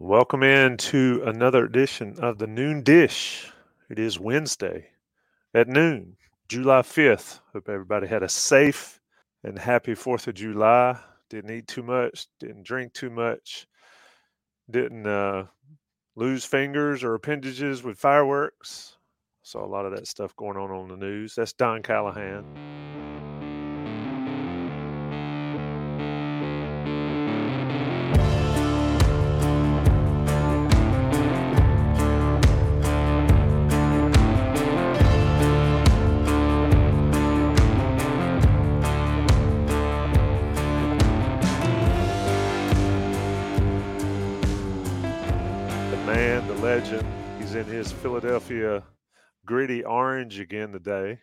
Welcome in to another edition of the Noon Dish. It is Wednesday at noon, July 5th. Hope everybody had a safe and happy 4th of July. Didn't eat too much, didn't drink too much, didn't uh, lose fingers or appendages with fireworks. Saw a lot of that stuff going on on the news. That's Don Callahan. Legend. He's in his Philadelphia gritty orange again today.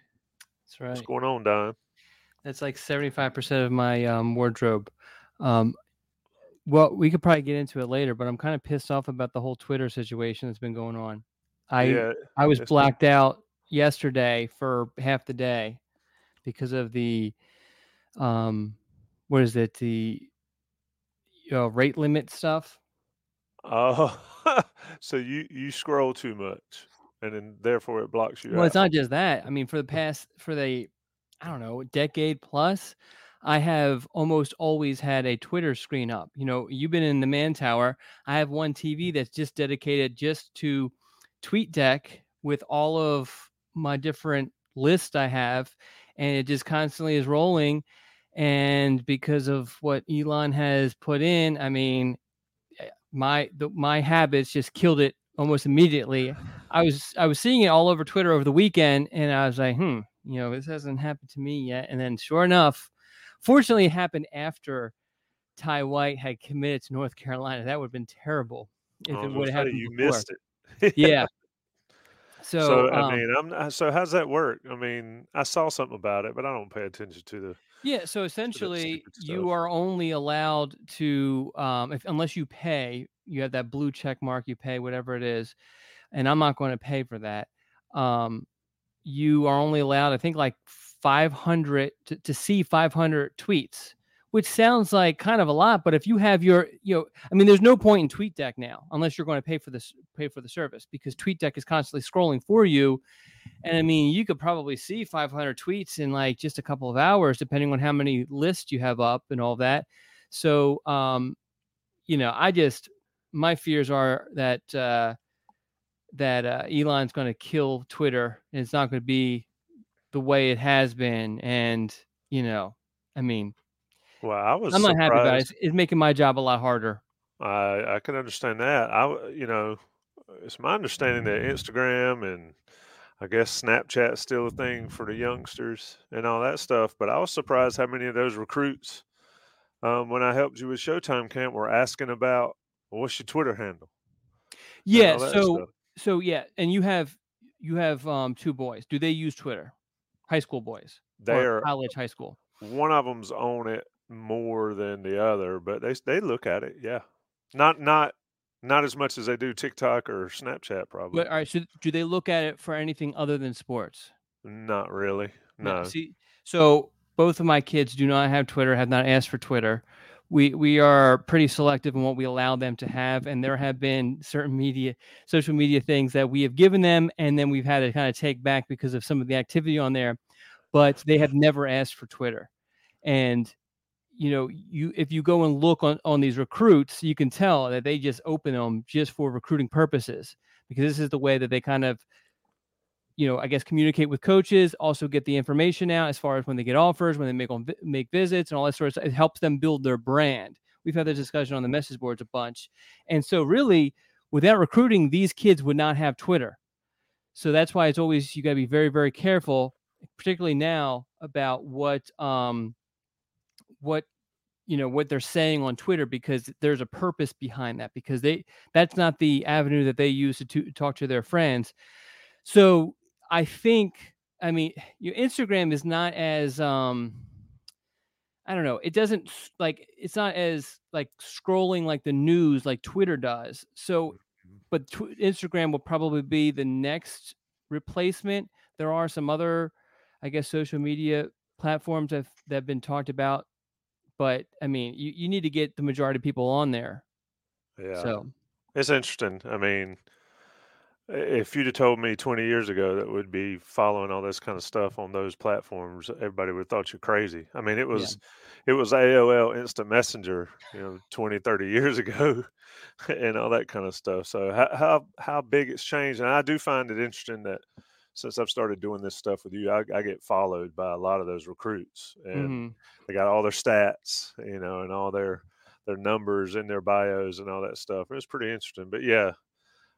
That's right. What's going on, Don? That's like 75% of my um, wardrobe. Um, well, we could probably get into it later, but I'm kind of pissed off about the whole Twitter situation that's been going on. I yeah, I was it's been- blacked out yesterday for half the day because of the um what is it the uh, rate limit stuff. Oh, so you you scroll too much, and then therefore it blocks you Well, out. it's not just that. I mean, for the past for the I don't know decade plus, I have almost always had a Twitter screen up. You know, you've been in the man tower. I have one TV mm. that's just dedicated just to TweetDeck with all of my different lists I have, and it just constantly is rolling. And because of what Elon has put in, I mean, my the, my habits just killed it almost immediately. I was I was seeing it all over Twitter over the weekend, and I was like, hmm, you know, this hasn't happened to me yet. And then, sure enough, fortunately, it happened after Ty White had committed to North Carolina. That would have been terrible if I it would have happened. you before. missed it. Yeah. So, So, I um, mean, I'm so how's that work? I mean, I saw something about it, but I don't pay attention to the. Yeah, so essentially, you are only allowed to, um, if unless you pay, you have that blue check mark, you pay whatever it is, and I'm not going to pay for that. Um, you are only allowed, I think, like 500 to, to see 500 tweets, which sounds like kind of a lot. But if you have your, you know, I mean, there's no point in TweetDeck now unless you're going to pay for this, pay for the service because TweetDeck is constantly scrolling for you. And I mean, you could probably see 500 tweets in like just a couple of hours, depending on how many lists you have up and all that. So, um, you know, I just my fears are that uh, that uh, Elon's going to kill Twitter, and it's not going to be the way it has been. And you know, I mean, Well, I was. I'm not happy about it. It's, it's making my job a lot harder. I I can understand that. I you know, it's my understanding that Instagram and I guess Snapchat's still a thing for the youngsters and all that stuff. But I was surprised how many of those recruits, um, when I helped you with Showtime Camp, were asking about well, what's your Twitter handle? Yeah. So stuff. so yeah, and you have you have um two boys. Do they use Twitter? High school boys they're college, high school. one of them's on it more than the other, but they they look at it. Yeah, not not not as much as they do TikTok or Snapchat. Probably But all right, so do they look at it for anything other than sports? not really. No. See, so both of my kids do not have Twitter, have not asked for Twitter. We we are pretty selective in what we allow them to have, and there have been certain media, social media things that we have given them, and then we've had to kind of take back because of some of the activity on there. But they have never asked for Twitter, and you know, you if you go and look on on these recruits, you can tell that they just open them just for recruiting purposes because this is the way that they kind of you know, I guess communicate with coaches, also get the information out as far as when they get offers, when they make on make visits, and all that sort of stuff. It helps them build their brand. We've had this discussion on the message boards a bunch, and so really, without recruiting, these kids would not have Twitter. So that's why it's always you got to be very very careful, particularly now about what um what you know what they're saying on Twitter because there's a purpose behind that because they that's not the avenue that they use to, to talk to their friends. So I think I mean your Instagram is not as um I don't know. It doesn't like it's not as like scrolling like the news like Twitter does. So, mm-hmm. but tw- Instagram will probably be the next replacement. There are some other, I guess, social media platforms that that have been talked about, but I mean, you, you need to get the majority of people on there. Yeah. So it's interesting. I mean, if you'd have told me 20 years ago that would be following all this kind of stuff on those platforms, everybody would have thought you're crazy. I mean, it was yeah. it was AOL Instant Messenger, you know, 20, 30 years ago and all that kind of stuff. So how, how how big it's changed. And I do find it interesting that since I've started doing this stuff with you, I, I get followed by a lot of those recruits and mm-hmm. they got all their stats, you know, and all their their numbers in their bios and all that stuff. It was pretty interesting. But yeah,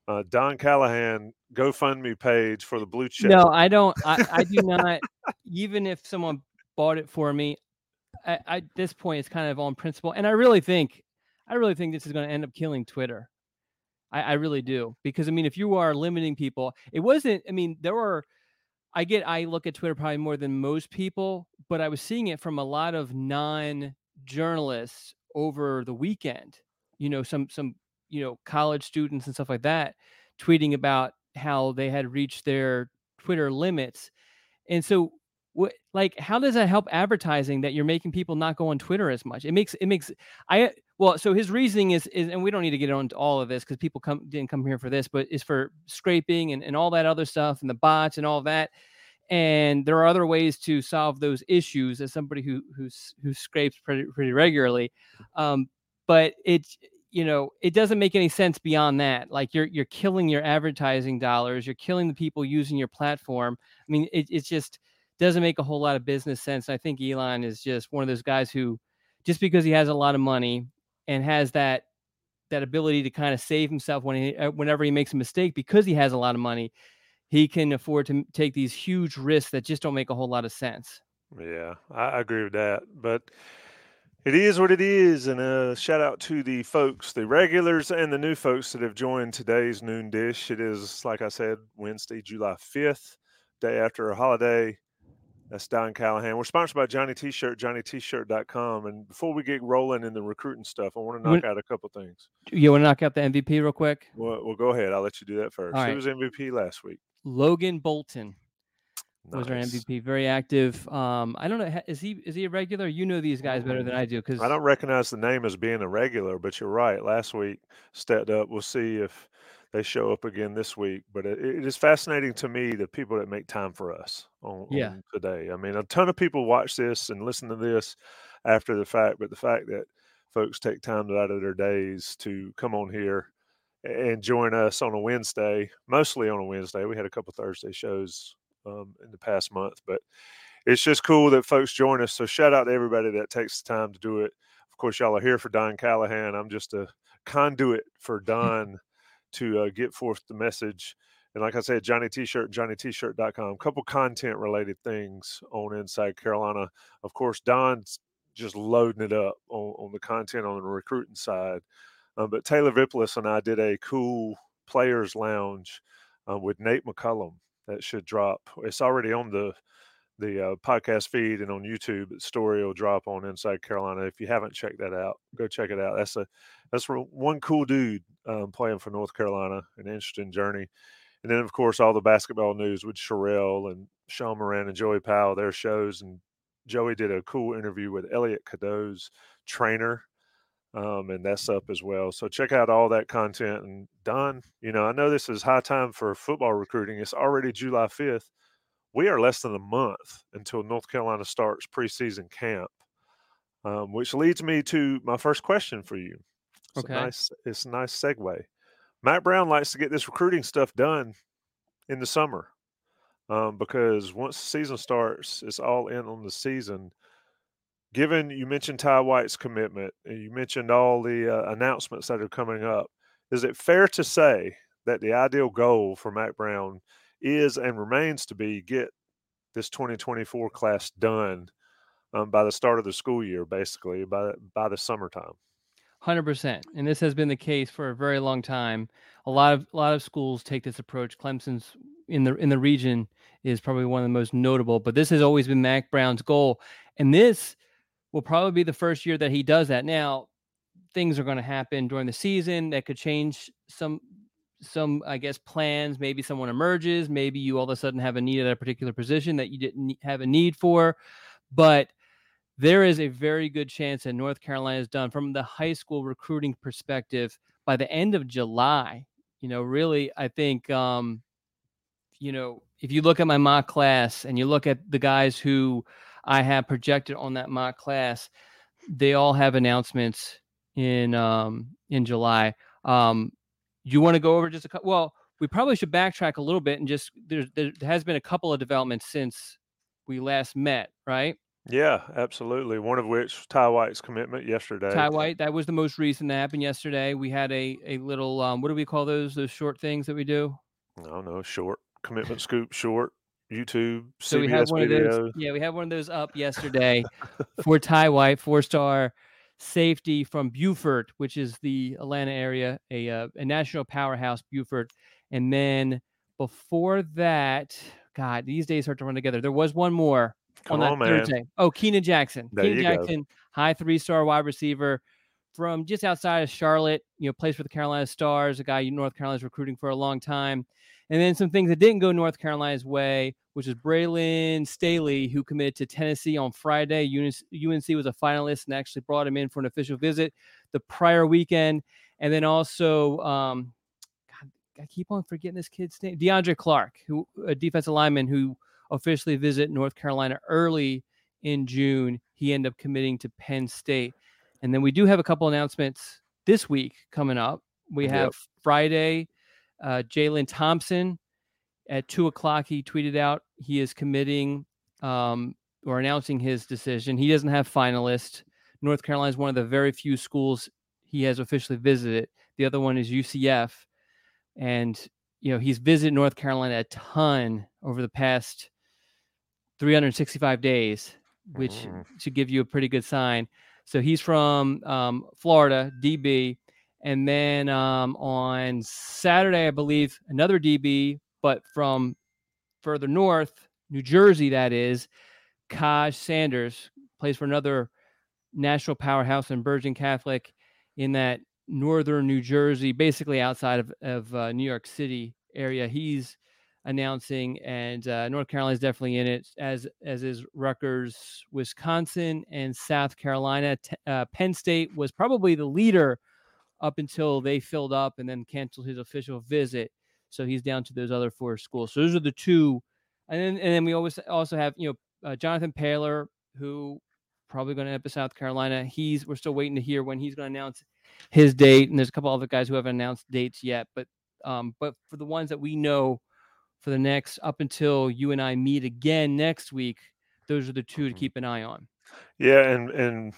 uh, Don Callahan GoFundMe page for the blue chip. No, I don't. I, I do not. even if someone bought it for me, I, I, at this point it's kind of on principle, and I really think, I really think this is going to end up killing Twitter. I, I really do because I mean, if you are limiting people, it wasn't. I mean, there were. I get. I look at Twitter probably more than most people, but I was seeing it from a lot of non-journalists over the weekend. You know, some some you know college students and stuff like that tweeting about how they had reached their Twitter limits. And so what like how does that help advertising that you're making people not go on Twitter as much? It makes it makes I well, so his reasoning is is and we don't need to get into all of this because people come didn't come here for this, but is for scraping and, and all that other stuff and the bots and all that. And there are other ways to solve those issues as somebody who who's who scrapes pretty pretty regularly. Um, but it's you know it doesn't make any sense beyond that like you're you're killing your advertising dollars you're killing the people using your platform i mean it, it just doesn't make a whole lot of business sense i think elon is just one of those guys who just because he has a lot of money and has that that ability to kind of save himself when he uh, whenever he makes a mistake because he has a lot of money he can afford to take these huge risks that just don't make a whole lot of sense yeah i agree with that but it is what it is, and a shout out to the folks, the regulars and the new folks that have joined today's noon dish. It is, like I said, Wednesday, July 5th, day after a holiday. That's Don Callahan. We're sponsored by Johnny T-Shirt, JohnnyT-Shirt.com. And before we get rolling in the recruiting stuff, I want to knock out a couple things. You want to knock out the MVP real quick? Well, well go ahead. I'll let you do that first. Who was MVP last week? Logan Bolton. Nice. was our MVP. Very active. Um, I don't know. Is he is he a regular? You know these guys better than I do because I don't recognize the name as being a regular. But you're right. Last week stepped up. We'll see if they show up again this week. But it, it is fascinating to me the people that make time for us on, yeah. on today. I mean, a ton of people watch this and listen to this after the fact, but the fact that folks take time out of their days to come on here and join us on a Wednesday, mostly on a Wednesday. We had a couple Thursday shows um, in the past month. But it's just cool that folks join us. So shout out to everybody that takes the time to do it. Of course, y'all are here for Don Callahan. I'm just a conduit for Don to uh, get forth the message. And like I said, Johnny T-shirt, JohnnyT-shirt.com. Couple content related things on Inside Carolina. Of course, Don's just loading it up on, on the content on the recruiting side. Um, but Taylor Vippolis and I did a cool players lounge uh, with Nate McCollum that should drop. It's already on the the uh, podcast feed and on YouTube. The story will drop on Inside Carolina. If you haven't checked that out, go check it out. That's a that's one cool dude um, playing for North Carolina. An interesting journey. And then, of course, all the basketball news with Sherrell and Sean Moran and Joey Powell, their shows. And Joey did a cool interview with Elliot Cadeau's trainer um, and that's up as well. So check out all that content. And Don, you know, I know this is high time for football recruiting. It's already July 5th. We are less than a month until North Carolina starts preseason camp, um, which leads me to my first question for you. It's okay. nice, it's a nice segue. Mack Brown likes to get this recruiting stuff done in the summer um, because once the season starts, it's all in on the season given you mentioned Ty White's commitment and you mentioned all the uh, announcements that are coming up, is it fair to say that the ideal goal for Mack Brown is and remains to be get this 2024 class done um, by the start of the school year, basically by by the summertime. Hundred percent, and this has been the case for a very long time. A lot of a lot of schools take this approach. Clemson's in the in the region is probably one of the most notable, but this has always been Mack Brown's goal, and this will probably be the first year that he does that. Now, things are going to happen during the season that could change some some I guess plans. Maybe someone emerges. Maybe you all of a sudden have a need at a particular position that you didn't have a need for, but there is a very good chance that North Carolina is done from the high school recruiting perspective by the end of July. You know, really, I think, um, you know, if you look at my mock class and you look at the guys who I have projected on that mock class, they all have announcements in um, in July. Um, you want to go over just a couple? Well, we probably should backtrack a little bit and just there, there has been a couple of developments since we last met, right? Yeah, absolutely. One of which Ty White's commitment yesterday. Ty White, that was the most recent that happened yesterday. We had a a little um, what do we call those those short things that we do? I don't know, short commitment scoop, short YouTube. So CBS we have one video. of those. Yeah, we had one of those up yesterday for Ty White, four star safety from Buford, which is the Atlanta area, a uh, a national powerhouse, Buford. And then before that, God, these days start to run together. There was one more Come on on, that man. Thursday. Oh, Keenan Jackson. There Keenan you go. Jackson, high three star wide receiver from just outside of Charlotte, you know, plays for the Carolina Stars, a guy North Carolina's recruiting for a long time. And then some things that didn't go North Carolina's way, which is Braylon Staley, who committed to Tennessee on Friday. UNC was a finalist and actually brought him in for an official visit the prior weekend. And then also, um, God, I keep on forgetting this kid's name, DeAndre Clark, who a defensive lineman who officially visit North Carolina early in June. He ended up committing to Penn State. And then we do have a couple announcements this week coming up. We Yep. have Friday, uh, Jalen Thompson at two o'clock. He tweeted out he is committing um, or announcing his decision. He doesn't have finalists. North Carolina is one of the very few schools he has officially visited. The other one is UCF. And, you know, he's visited North Carolina a ton over the past 365 days, which Mm. should give you a pretty good sign. So he's from um, Florida, DB. And then um, on Saturday, I believe, another DB, but from further north, New Jersey, that is, Kaj Sanders plays for another national powerhouse in Bergen Catholic in that northern New Jersey, basically outside of, of uh, New York City area. He's announcing, and uh, North Carolina is definitely in it, as as is Rutgers, Wisconsin, and South Carolina. T- uh, Penn State was probably the leader up until they filled up and then canceled his official visit. So he's down to those other four schools. So those are the two, and then and then we always also have you know uh, Jonathan Paylor, who probably going to end up in South Carolina. He's we're still waiting to hear when he's going to announce his date, and there's a couple other guys who haven't announced dates yet. But um, but for the ones that we know for the next up until you and I meet again next week, those are the 2 to Mhm. keep an eye on. Yeah, and and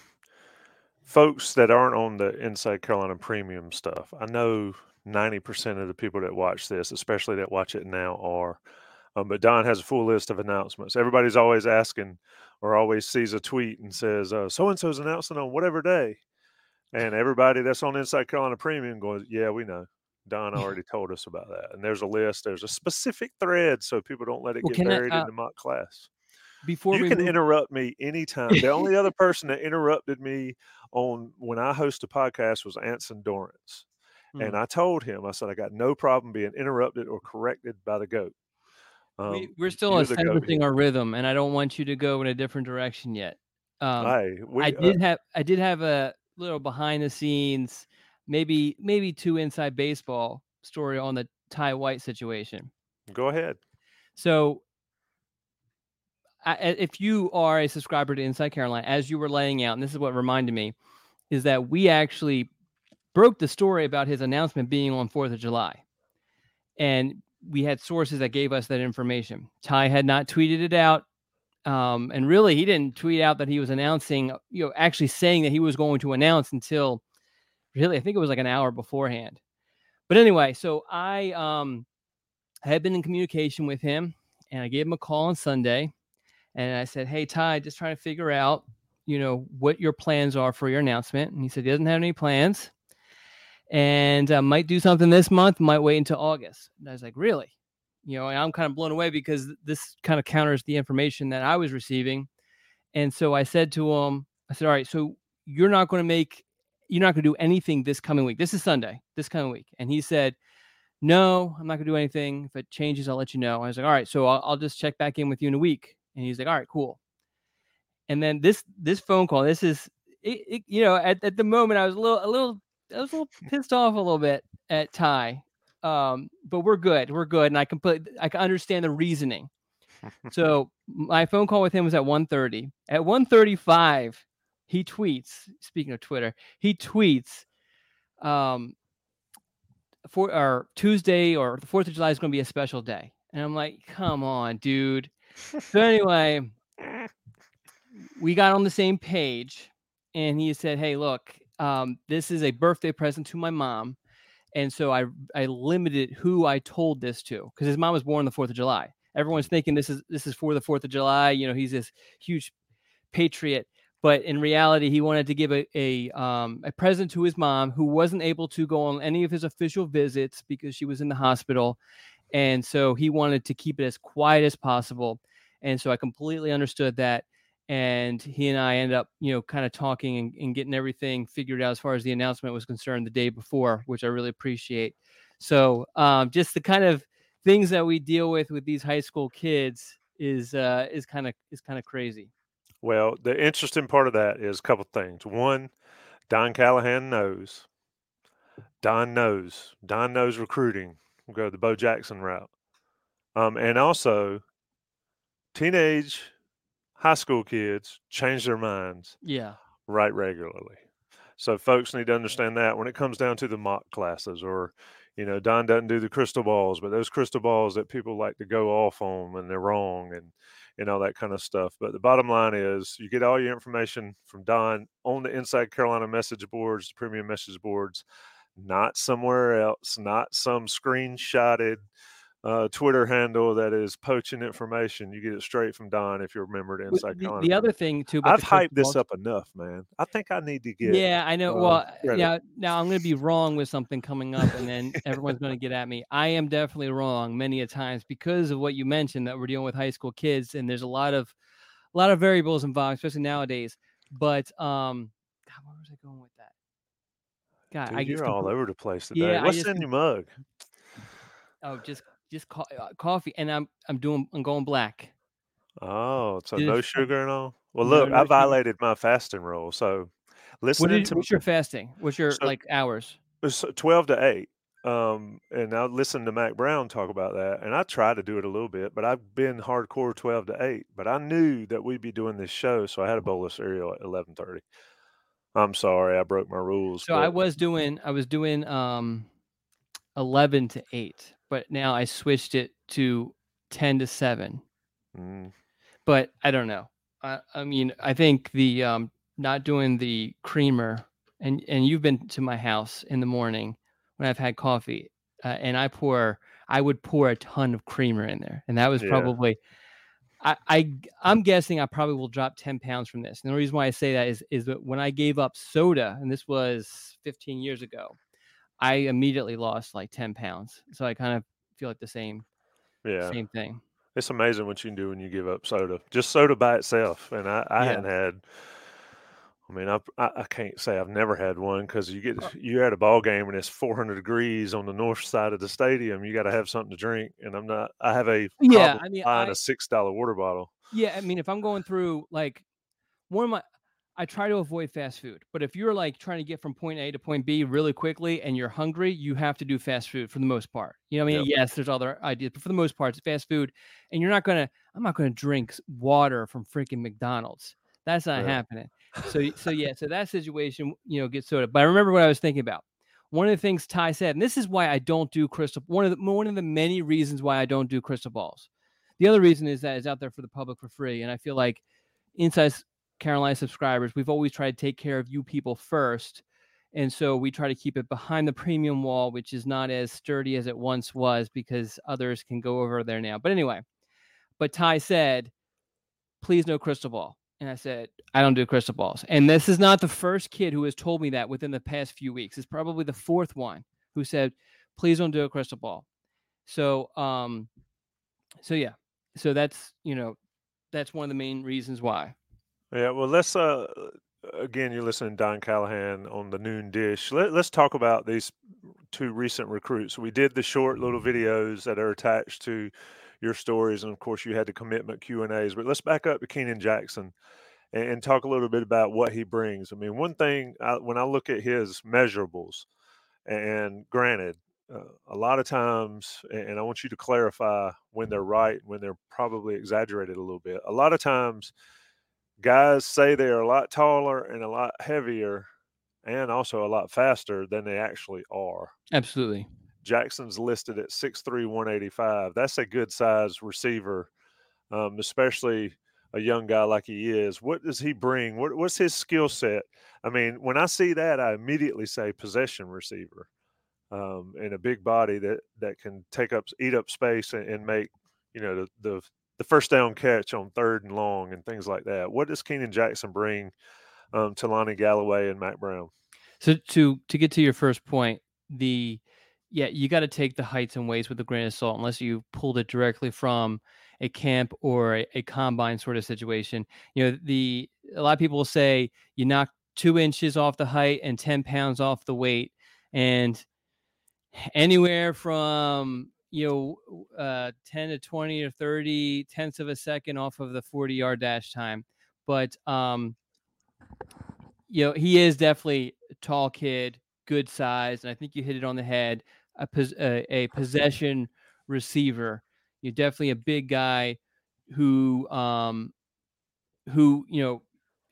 folks that aren't on the Inside Carolina Premium stuff, I know ninety percent of the people that watch this, especially that watch it now, are. Um, but Don has a full list of announcements. Everybody's always asking, or always sees a tweet and says, "So and so's announcing on whatever day," and everybody that's on Inside Carolina Premium goes, "Yeah, we know." Don already told us about that, and there's a list. There's a specific thread, so people don't let it Well, get can I, buried uh, in the mock class. Before You we can move, interrupt me anytime. The only other person that interrupted me on when I host a podcast was Anson Dorrance. And Mm. I told him, I said, I got no problem being interrupted or corrected by the goat. Um, we, we're still you're the goat establishing our rhythm, and I don't want you to go in a different direction yet. Um, Hey, we, I uh, did have I did have a little behind the scenes, maybe maybe two inside baseball story on the Ty White situation. go ahead. So, I, if you are a subscriber to Inside Carolina, as you were laying out, and this is what reminded me, is that we actually broke the story about his announcement being on Fourth of July, and we had sources that gave us that information. Ty had not tweeted it out. Um, and really, he didn't tweet out that he was announcing, you know, actually saying that he was going to announce until really, I think it was like an hour beforehand. but anyway, so I um had been in communication with him, and I gave him a call on Sunday, and I said, "Hey Ty, just trying to figure out, you know, what your plans are for your announcement." And he said he doesn't have any plans, and uh, might do something this month, might wait until August. And I was like, "Really?" You know, and I'm kind of blown away because this kind of counters the information that I was receiving. And so I said to him, I said, "All right, so you're not going to make you're not going to do anything this coming week. This is Sunday, this coming week. And he said, No, I'm not going to do anything. If it changes, I'll let you know. I was like, All right, so I'll, I'll, just check back in with you in a week. And he's like, All right, cool. And then this this phone call, this is it, it, you know, at, at the moment I was a little a little I was a little pissed off a little bit at Ty. Um, but we're good. We're good. And I can put I can understand the reasoning. so my phone call with him was at 1:30. At 1:35, he tweets, speaking of Twitter, he tweets um for or Tuesday or the 4th of July is going to be a special day. And I'm like, come on, dude. So anyway, we got on the same page and he said, Hey, look, um, this is a birthday present to my mom. And so I I limited who I told this to because his mom was born on the 4th of July. Everyone's thinking this is this is for the 4th of July. You know, he's this huge patriot but in reality, he wanted to give a a, um, a present to his mom, who wasn't able to go on any of his official visits because she was in the hospital, and so he wanted to keep it as quiet as possible. And so I completely understood that, and he and I ended up, you know, kind of talking and, and getting everything figured out as far as the announcement was concerned the day before, which I really appreciate. So um, just the kind of things that we deal with with these high school kids is uh, is kind of is kind of crazy. Well, the interesting part of that is a couple things. One, Don Callahan knows. Don knows. Don knows recruiting. We'll go the Bo Jackson route. Um, and also, teenage high school kids change their minds. Yeah. Right regularly. So folks need to understand that when it comes down to the mock classes or you know, Don doesn't do the crystal balls, but those crystal balls that people like to go off on when they're wrong and and all that kind of stuff. But the bottom line is you get all your information from Don on the Inside Carolina message boards, the premium message boards, not somewhere else, not some screenshotted uh, Twitter handle that is poaching information. You get it straight from Don if you're a member of Inside the, the other thing too, I've hyped this up enough, man. I think I need to get. Yeah, I know. Uh, well, credit. yeah. Now I'm going to be wrong with something coming up, and then everyone's going to get at me. I am definitely wrong many a times because of what you mentioned that we're dealing with high school kids, and there's a lot of, a lot of variables involved, especially nowadays. But um, God, where was I going with? God, Dude, I you're all over the place today. Yeah, What's in your mug? Oh, just just co- uh, coffee, and I'm I'm doing I'm going black. Oh, so no sugar and all. Well, look, no I sugar. violated my fasting rule. So, listening to what's your fasting? What's your so, like hours? It's twelve to eight. Um, and I listened to Mack Brown talk about that, and I try to do it a little bit, but I've been hardcore twelve to eight. But I knew that we'd be doing this show, so I had a bowl of cereal at eleven thirty. I'm sorry, I broke my rules. So but... I was doing I was doing um eleven to eight but now I switched it to 10 to 7. Mm. But I don't know. I, I mean, I think the um, not doing the creamer, and, and you've been to my house in the morning when I've had coffee, uh, and I pour, I would pour a ton of creamer in there. And that was yeah. probably, I, I, I'm guessing I probably will drop 10 pounds from this. And the reason why I say that is, is that when I gave up soda, and this was 15 years ago, I immediately lost like 10 pounds. So I kind of feel like the same, yeah, same thing. It's amazing what you can do when you give up soda, just soda by itself. And I, I yeah. hadn't had, I mean, I, I can't say I've never had one because you get, you're at a ball game and it's 400 degrees on the north side of the stadium. You got to have something to drink. And I'm not, I have a, yeah, I mean, buying I, a $6 water bottle. Yeah. I mean, if I'm going through like, one of my I try to avoid fast food. But if you're like trying to get from point A to point B really quickly and you're hungry, you have to do fast food for the most part. You know what I mean? Yep. Yes, there's other ideas, but for the most part, it's fast food. And you're not gonna, I'm not gonna drink water from freaking McDonald's. That's not right. happening. So so yeah, so that situation, you know, gets sorted. But I remember what I was thinking about. One of the things Ty said, and this is why I don't do crystal. One of the one of the many reasons why I don't do crystal balls. The other reason is that it's out there for the public for free, and I feel like inside Carolina subscribers, we've always tried to take care of you people first. and so we try to keep it behind the premium wall, which is not as sturdy as it once was because others can go over there now. But anyway, but Ty said, "Please no crystal ball." And I said, I don't do crystal balls. And this is not the first kid who has told me that within the past few weeks. It's probably the fourth one who said, please don't do a crystal ball. So, um, so yeah, so that's, you know, that's one of the main reasons why. Yeah. Well, let's, uh, again, you're listening to Don Callahan on the noon dish. Let, let's talk about these two recent recruits. We did the short little videos that are attached to your stories, and of course, you had the commitment Q and A's. But let's back up to Keenan Jackson and, and, talk a little bit about what he brings. I mean, one thing I, when I look at his measurables, and granted, uh, a lot of times, and I want you to clarify when they're right, when they're probably exaggerated a little bit. A lot of times, guys say they're a lot taller and a lot heavier and also a lot faster than they actually are. Absolutely. Jackson's listed at 6'3, 185. That's a good size receiver, um, especially a young guy like he is. What does he bring? What, what's his skill set? I mean, when I see that, I immediately say possession receiver um, and a big body that, that can take up, eat up space and, and make, you know, the, the, the, first down catch on third and long and things like that. What does Keenan Jackson bring um, to Lonnie Galloway and Mack Brown? So to to get to your first point, the yeah, you got to take the heights and weights with a grain of salt unless you pulled it directly from a camp or a, a, combine sort of situation. You know, the a lot of people will say you knock two inches off the height and 10 pounds off the weight. And anywhere from you know uh, 10 to 20 or 30 tenths of a second off of the 40 yard dash time but um you know he is definitely a tall kid good size, and I think you hit it on the head. A, a, a possession receiver. You're definitely a big guy who, um, who you know,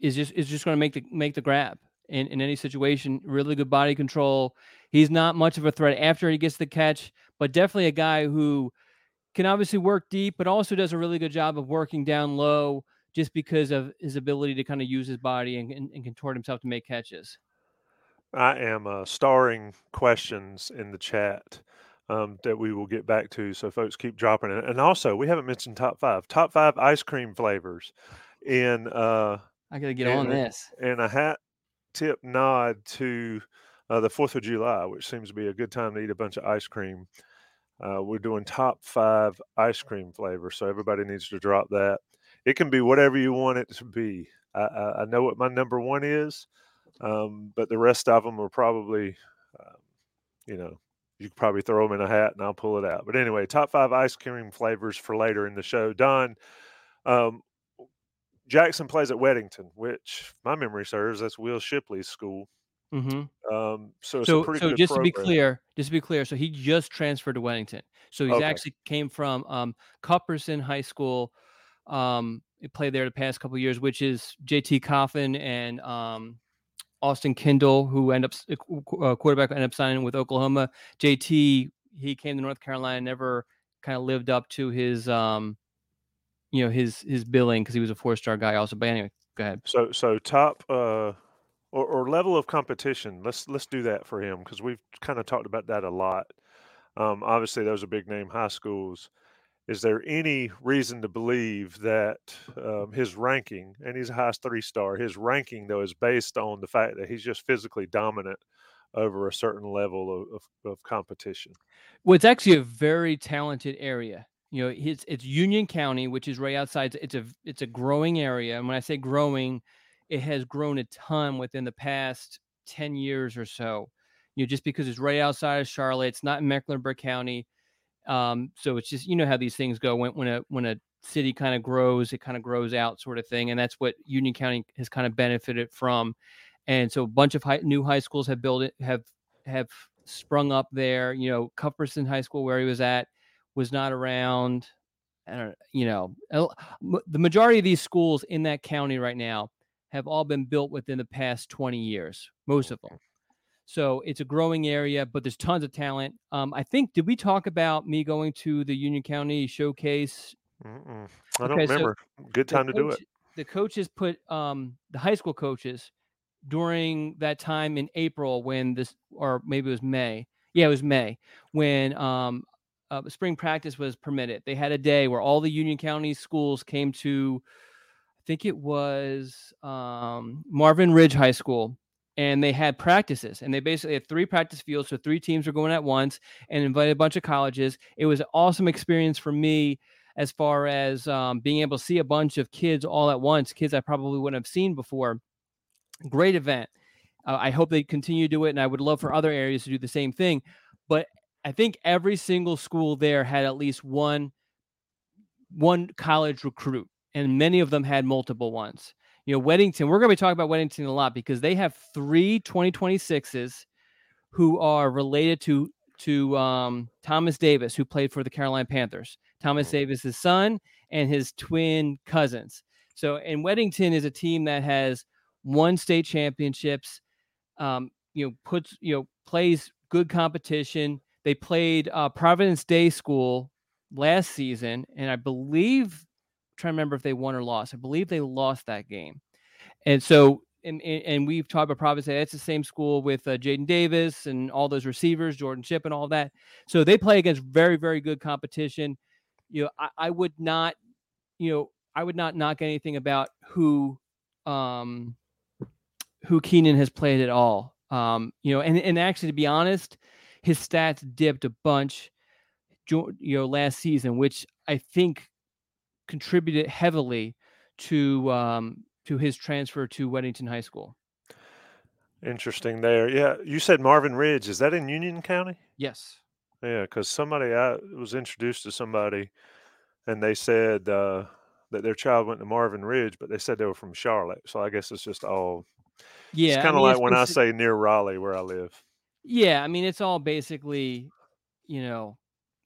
is just is just going to make the make the grab in in any situation. Really good body control. He's not much of a threat after he gets the catch, but definitely a guy who can obviously work deep, but also does a really good job of working down low just because of his ability to kind of use his body and, and, and contort himself to make catches. I am uh, starring questions in the chat um, that we will get back to. So folks keep dropping it. And also, we haven't mentioned top five. Top five ice cream flavors. In uh, I got to get on this. And a hat tip nod to uh, the Fourth of July, which seems to be a good time to eat a bunch of ice cream. Uh, we're doing top five ice cream flavors, so everybody needs to drop that. It can be whatever you want it to be. I, I, I know what my number one is. Um, but the rest of them are probably, um, you know, you could probably throw them in a hat and I'll pull it out. But anyway, top five ice cream flavors for later in the show. Don, um, Jackson plays at Weddington, which my memory serves that's Will Shipley's school. Mm-hmm. Um, so so, so just program. to be clear, just to be clear, so he just transferred to Weddington. So he okay. actually came from um, Cuthbertson High School. Um, he played there the past couple years, which is JT Coffin and um, Austin Kendall, who end up uh, quarterback ended up signing with Oklahoma. JT he came to North Carolina, never kind of lived up to his um, you know his his billing because he was a four star guy also. But anyway, go ahead. So so top uh or, or level of competition. Let's let's do that for him because we've kind of talked about that a lot. Um, obviously, those are big name high schools is there any reason to believe that um, his ranking, and he's a high three star, his ranking though is based on the fact that he's just physically dominant over a certain level of, of, of competition? Well, it's actually a very talented area. You know, it's it's Union County, which is right outside. It's a it's a growing area, and when I say growing, it has grown a ton within the past ten years or so. You know, just because it's right outside of Charlotte, it's not in Mecklenburg County um, so it's just you know how these things go when when a when a city kind of grows, it kind of grows out, sort of thing, and that's what Union County has kind of benefited from. And so a bunch of high, new high schools have built it have have sprung up there. You know, Cuthbertson High School where he was at was not around. I don't, you know, the majority of these schools in that county right now have all been built within the past 20 years, most of them. So it's a growing area, but there's tons of talent. Um, I think did we talk about me going to the Union County showcase? Mm-mm. I don't okay, remember. So Good time to coach, do it. The coaches put um, the high school coaches during that time in April when this, or maybe it was May. Yeah, it was May when um, uh, spring practice was permitted. They had a day where all the Union County schools came to, I think it was um, Marvin Ridge High School, and they had practices. And they basically had three practice fields, so three teams were going at once, and invited a bunch of colleges. It was an awesome experience for me as far as um, being able to see a bunch of kids all at once, kids I probably wouldn't have seen before. Great event. Uh, I hope they continue to do it, and I would love for other areas to do the same thing. But I think every single school there had at least one one college recruit, and many of them had multiple ones. You know, Weddington, we're going to be talking about Weddington a lot because they have three 2026s who are related to to um, Thomas Davis, who played for the Carolina Panthers. Thomas Davis's son and his twin cousins. So, and Weddington is a team that has won state championships. Um, you know, puts you know plays good competition. They played uh, Providence Day School last season, and I believe trying to remember if they won or lost. I believe they lost that game. And so, and, and we've talked about Providence. It's the same school with uh, Jaden Davis and all those receivers, Jordan Chip, and all that. So they play against very, very good competition you know, I, I would not, you know, I would not knock anything about who, um, who Keenan has played at all. Um, you know, and and actually, to be honest, his stats dipped a bunch, you know, last season, which I think contributed heavily to um, to his transfer to Weddington High School. Interesting there. Yeah, you said Marvin Ridge. Is that in Union County? Yes. Yeah, because somebody I was introduced to somebody, and they said uh, that their child went to Marvin Ridge, but they said they were from Charlotte. So I guess it's just all. Yeah, it's kind of like when I say near Raleigh, where I live. Yeah, I mean it's all basically, you know,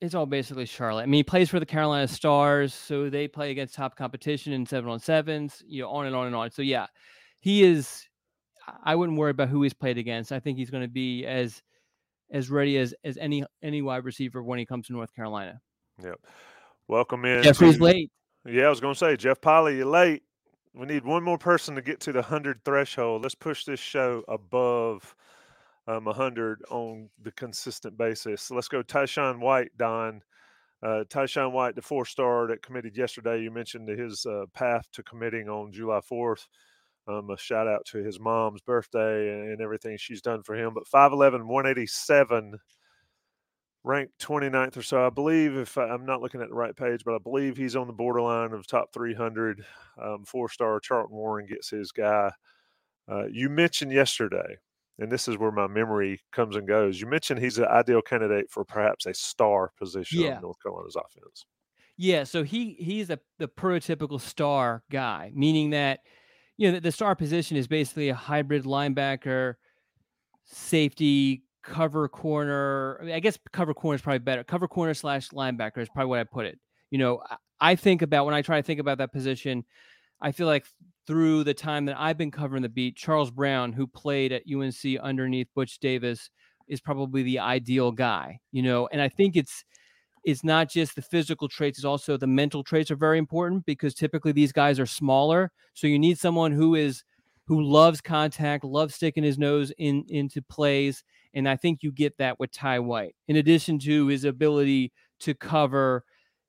it's all basically Charlotte. I mean, he plays for the Carolina Stars, so they play against top competition in seven on sevens, you know, on and on and on. So yeah, he is. I wouldn't worry about who he's played against. I think he's going to be as as ready as as any any wide receiver when he comes to North Carolina. Yep. Welcome in. Jeffrey's to, late. Yeah, I was going to say Jeff Polly, you're late. We need one more person to get to the hundred threshold. Let's push this show above um, 100 on the consistent basis. So let's go Tyshawn White, Don. Uh, Tyshawn White, the four star that committed yesterday, you mentioned his uh, path to committing on July 4th. Um, a shout out to his mom's birthday and, and everything she's done for him. But 5'11, 187, ranked 29th or so. I believe, if I, am not looking at the right page, but I believe he's on the borderline of top 300. Um, Four star Charlton Warren gets his guy. Uh, you mentioned yesterday, and this is where my memory comes and goes. You mentioned he's an ideal candidate for perhaps a star position yeah. on North Carolina's offense. Yeah, so he he's a, the prototypical star guy, meaning that you know, the, the star position is basically a hybrid linebacker, safety, cover corner. I, mean, I guess cover corner is probably better. Cover corner slash linebacker is probably what I put it. You know, I think about when I try to think about that position, I feel like through the time that I've been covering the beat, Charles Brown, who played at UNC underneath Butch Davis, is probably the ideal guy. You know, and I think it's it's not just the physical traits, it's also the mental traits are very important because typically these guys are smaller. So you need someone who is who loves contact, loves sticking his nose in into plays. And I think you get that with Ty White, in addition to his ability to cover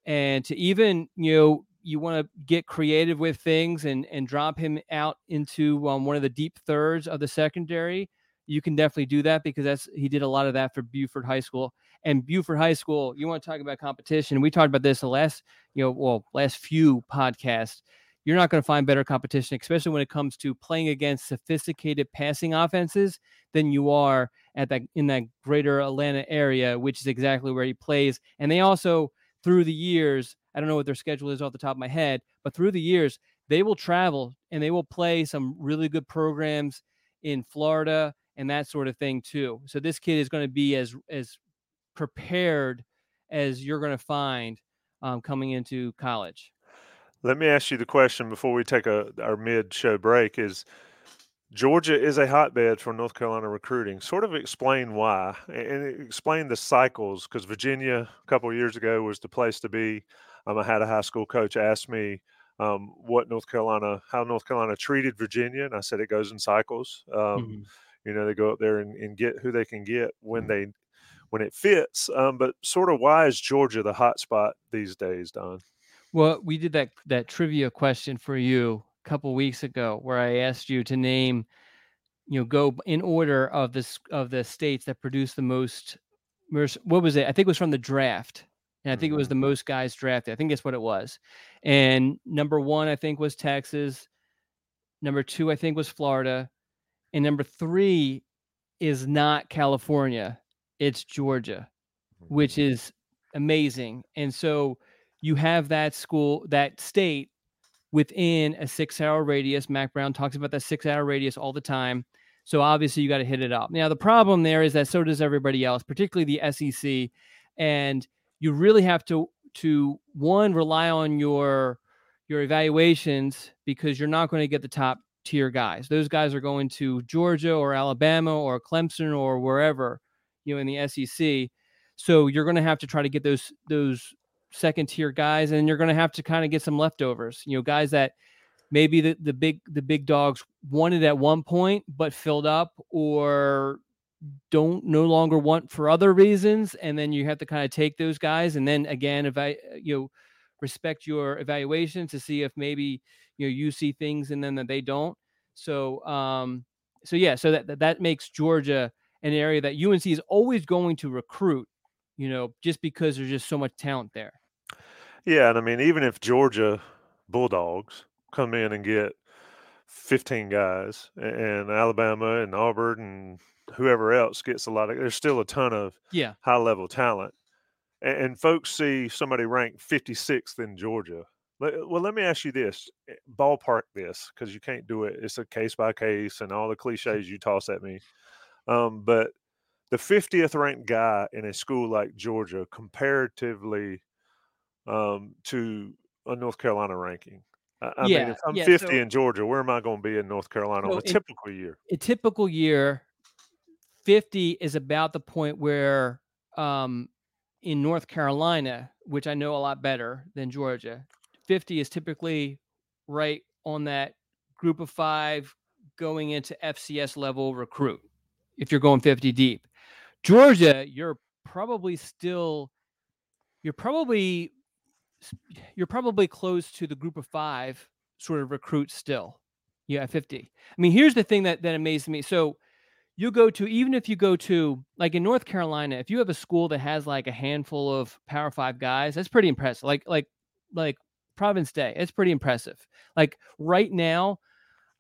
and to even, you know, you want to get creative with things and and drop him out into um, one of the deep thirds of the secondary. You can definitely do that because that's he did a lot of that for Buford High School and Buford High School. You want to talk about competition? We talked about this the last, you know, well, last few podcasts. You're not going to find better competition, especially when it comes to playing against sophisticated passing offenses, than you are at that in that greater Atlanta area, which is exactly where he plays. And they also, through the years, I don't know what their schedule is off the top of my head, but through the years, they will travel and they will play some really good programs in Florida and that sort of thing too. So this kid is going to be as as prepared as you're going to find um, coming into college. Let me ask you the question before we take a our mid show break is Georgia is a hotbed for North Carolina recruiting. Sort of explain why and explain the cycles because Virginia a couple years ago was the place to be. Um, I had a high school coach ask me um, what North Carolina, how North Carolina treated Virginia, and I said it goes in cycles. Um, mm-hmm. You know, they go up there and, and, get who they can get when they when it fits. Um, but sort of why is Georgia the hot spot these days, Don? Well, we did that that trivia question for you a couple weeks ago, where I asked you to name, you know, go in order of this of the states that produce the most. What was it? I think it was from the draft and I think it was mm-hmm. the most guys drafted. I think that's what it was. And number one, I think, was Texas. Number two, I think, was Florida. And number three is not California, it's Georgia, which mm-hmm. is amazing. And so you have that school, that state within a six hour radius. Mack Brown talks about that six hour radius all the time. So obviously you got to hit it up. Now, the problem there is that so does everybody else, particularly the SEC. And you really have to to one rely on your your evaluations because you're not going to get the top tier guys. Those guys are going to Georgia or Alabama or Clemson or wherever, you know, in the SEC. So you're going to have to try to get those those second tier guys and you're going to have to kind of get some leftovers. You know, guys that maybe the, the big the big dogs wanted at one point but filled up or don't no longer want for other reasons and then you have to kind of take those guys and then again if i you know respect your evaluation to see if maybe you know you see things and then that they don't. So um so yeah so that that makes georgia an area that unc is always going to recruit you know just because there's just so much talent there. Yeah and i mean even if georgia bulldogs come in and get 15 guys and alabama and auburn and whoever else gets a lot of there's still a ton of yeah. high level talent. And, and folks see somebody ranked 56th in georgia. Well let me ask you this eh, ballpark this because you can't do it it's a case by case and all the cliches you toss at me. Um, but the 50th ranked guy in a school like georgia comparatively um, to a north carolina ranking. I yeah, mean, if I'm yeah, 50 so, in Georgia, where am I going to be in North Carolina so on a typical year? A typical year, 50 is about the point where um, in North Carolina, which I know a lot better than Georgia, 50 is typically right on that group of five going into FCS level recruit if you're going 50 deep. Georgia, you're probably still you're probably you're probably close to the group of five sort of recruit still. Yeah, 50. I mean, here's the thing that that amazed me. So you go to even if you go to like in North Carolina, if you have a school that has like a handful of Power Five guys, that's pretty impressive. Like like like Providence Day, it's pretty impressive. Like right now,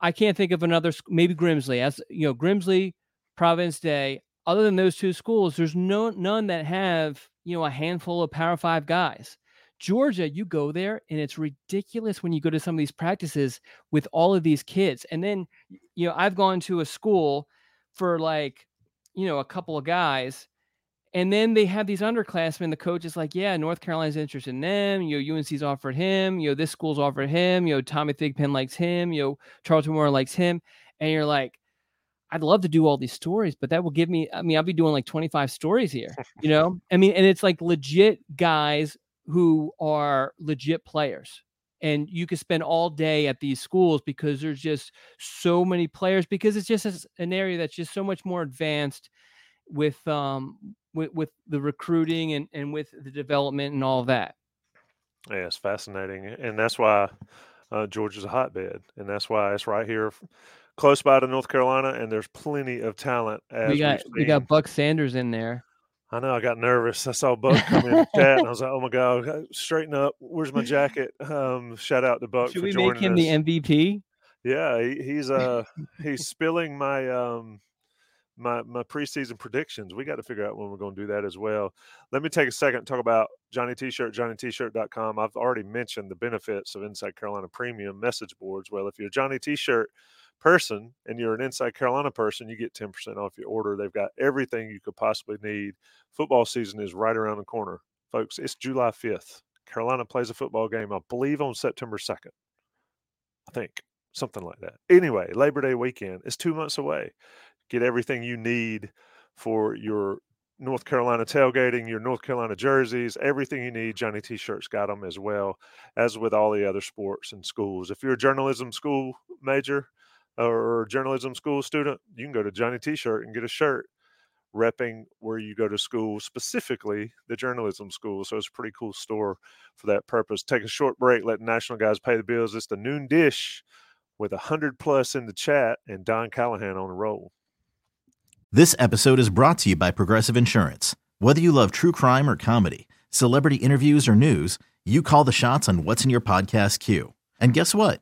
I can't think of another maybe Grimsley as you know Grimsley, Providence Day. Other than those two schools, there's no none that have you know a handful of Power Five guys. Georgia, you go there and it's ridiculous when you go to some of these practices with all of these kids. And then, you know, I've gone to a school for like, you know, a couple of guys. And then they have these underclassmen. The coach is like, yeah, North Carolina's interested in them. You know, UNC's offered him. You know, this school's offered him. You know, Tommy Thigpen likes him. You know, Charlton Warren likes him. And you're like, I'd love to do all these stories, but that will give me, I mean, I'll be doing like 25 stories here, you know? I mean, and it's like legit guys who are legit players and you could spend all day at these schools because there's just so many players because it's just an area that's just so much more advanced with um with, with the recruiting and and with the development and all that. Yeah it's fascinating and that's why uh, georgia's a hotbed and that's why it's right here close by to north carolina and there's plenty of talent we got we got buck sanders in there I know I got nervous. I saw Buck come in the chat, and I was like, "Oh my god, straighten up! Where's my jacket?" Um, shout out to Buck. Should we make him us. the MVP? Yeah, he, he's uh he's spilling my um my my preseason predictions. We got to figure out when we're going to do that as well. Let me take a second and talk about Johnny T-shirt, JohnnyT-shirt.com. I've already mentioned the benefits of Inside Carolina Premium message boards. Well, if you're Johnny T-shirt person and you're an inside Carolina person, you get 10% off your order. They've got everything you could possibly need. Football season is right around the corner. Folks, it's July 5th. Carolina plays a football game, I believe, on September 2nd. I think something like that. Anyway, Labor Day weekend is two months away. Get everything you need for your North Carolina tailgating, your North Carolina jerseys, everything you need, Johnny T shirts got them as well, as with all the other sports and schools. If you're a journalism school major or journalism school student, you can go to Johnny T shirt and get a shirt repping where you go to school, specifically the journalism school. So it's a pretty cool store for that purpose. Take a short break, let national guys pay the bills. It's the noon dish with a hundred plus in the chat and Don Callahan on the roll. This episode is brought to you by Progressive Insurance. Whether you love true crime or comedy, celebrity interviews or news, you call the shots on what's in your podcast queue. And guess what?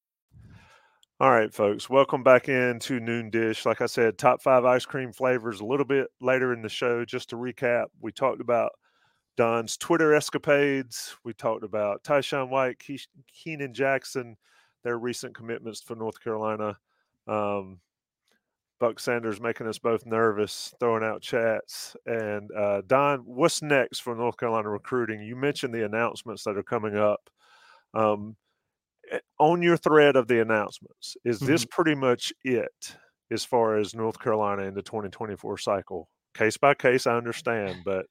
All right, folks, welcome back into Noon Dish. Like I said, top five ice cream flavors a little bit later in the show. Just to recap, we talked about Don's Twitter escapades. We talked about Tyshawn White, Ke- Keenan Jackson, their recent commitments for North Carolina. Um, Buck Sanders making us both nervous, throwing out chats. And uh, Don, what's next for North Carolina recruiting? You mentioned the announcements that are coming up. Um, on your thread of the announcements, is this Mhm. pretty much it as far as North Carolina in the 2024 cycle? Case by case, I understand, but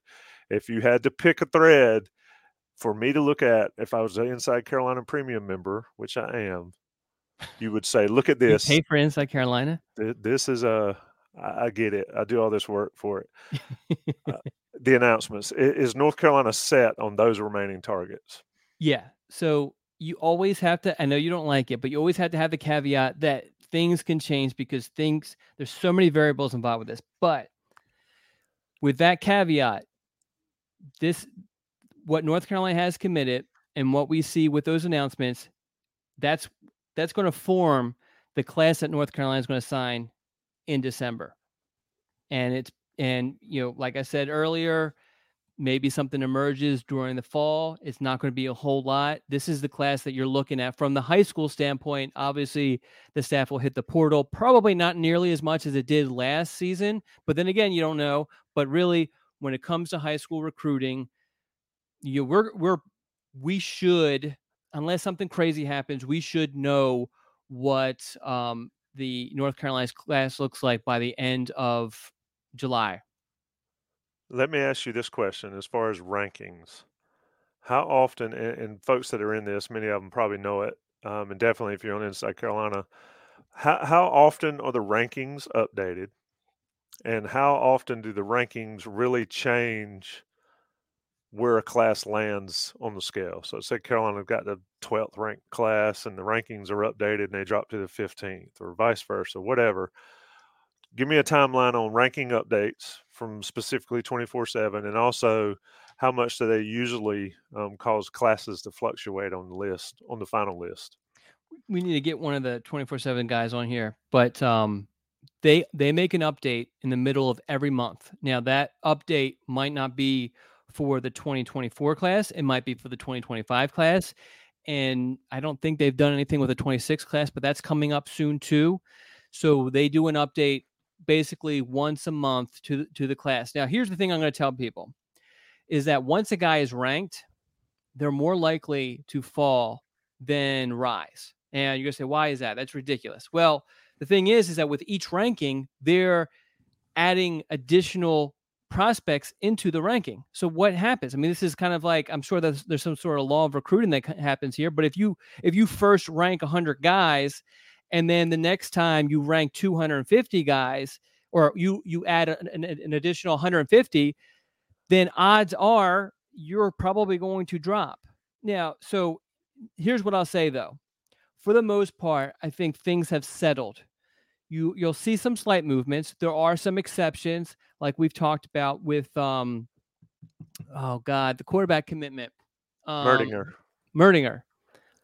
if you had to pick a thread for me to look at, if I was an Inside Carolina Premium member, which I am, you would say, "Look at You this. pay for Inside Carolina. This is a. I get it. I do all this work for it. Uh, the announcements is North Carolina set on those remaining targets. Yeah. So you always have to, I know you don't like it, but you always have to have the caveat that things can change because things, there's so many variables involved with this. But with that caveat, this, what North Carolina has committed and what we see with those announcements, that's, that's going to form the class that North Carolina is going to sign in December. And it's, and, you know, like I said earlier, maybe something emerges during the fall. It's not going to be a whole lot. This is the class that you're looking at from the high school standpoint. Obviously, the staff will hit the portal, probably not nearly as much as it did last season. But then again, you don't know. But really, when it comes to high school recruiting, you we're we're we should, unless something crazy happens, we should know what um, the North Carolina's class looks like by the end of July. Let me ask you this question: as far as rankings, how often, and, and folks that are in this, many of them probably know it, um, and definitely if you're on Inside Carolina, how how often are the rankings updated, and how often do the rankings really change? where a class lands on the scale. So say Carolina got the 12th ranked class and the rankings are updated and they drop to the 15th or vice versa, whatever. Give me a timeline on ranking updates from specifically 24 7 and also how much do they usually um, cause classes to fluctuate on the list, on the final list? we need to get one of the 24/7 guys on here but um they they make an update in the middle of every month now that update might not be for the 2024 class it might be for the 2025 class and i don't think they've done anything with the 26 class but that's coming up soon too so they do an update basically once a month to to the class now here's the thing i'm going to tell people is that once a guy is ranked they're more likely to fall than rise and you're gonna say, why is that? That's ridiculous. Well, the thing is, is that with each ranking, they're adding additional prospects into the ranking. So what happens? I mean, this is kind of like I'm sure there's there's some sort of law of recruiting that happens here. But if you if you first rank 100 guys, and then the next time you rank 250 guys, or you you add an, an, additional 150, then odds are you're probably going to drop. Now, so here's what I'll say though. For the most part, I think things have settled. You you'll see some slight movements. There are some exceptions, like we've talked about with um oh god, the quarterback commitment. Um, Merdinger. Merdinger.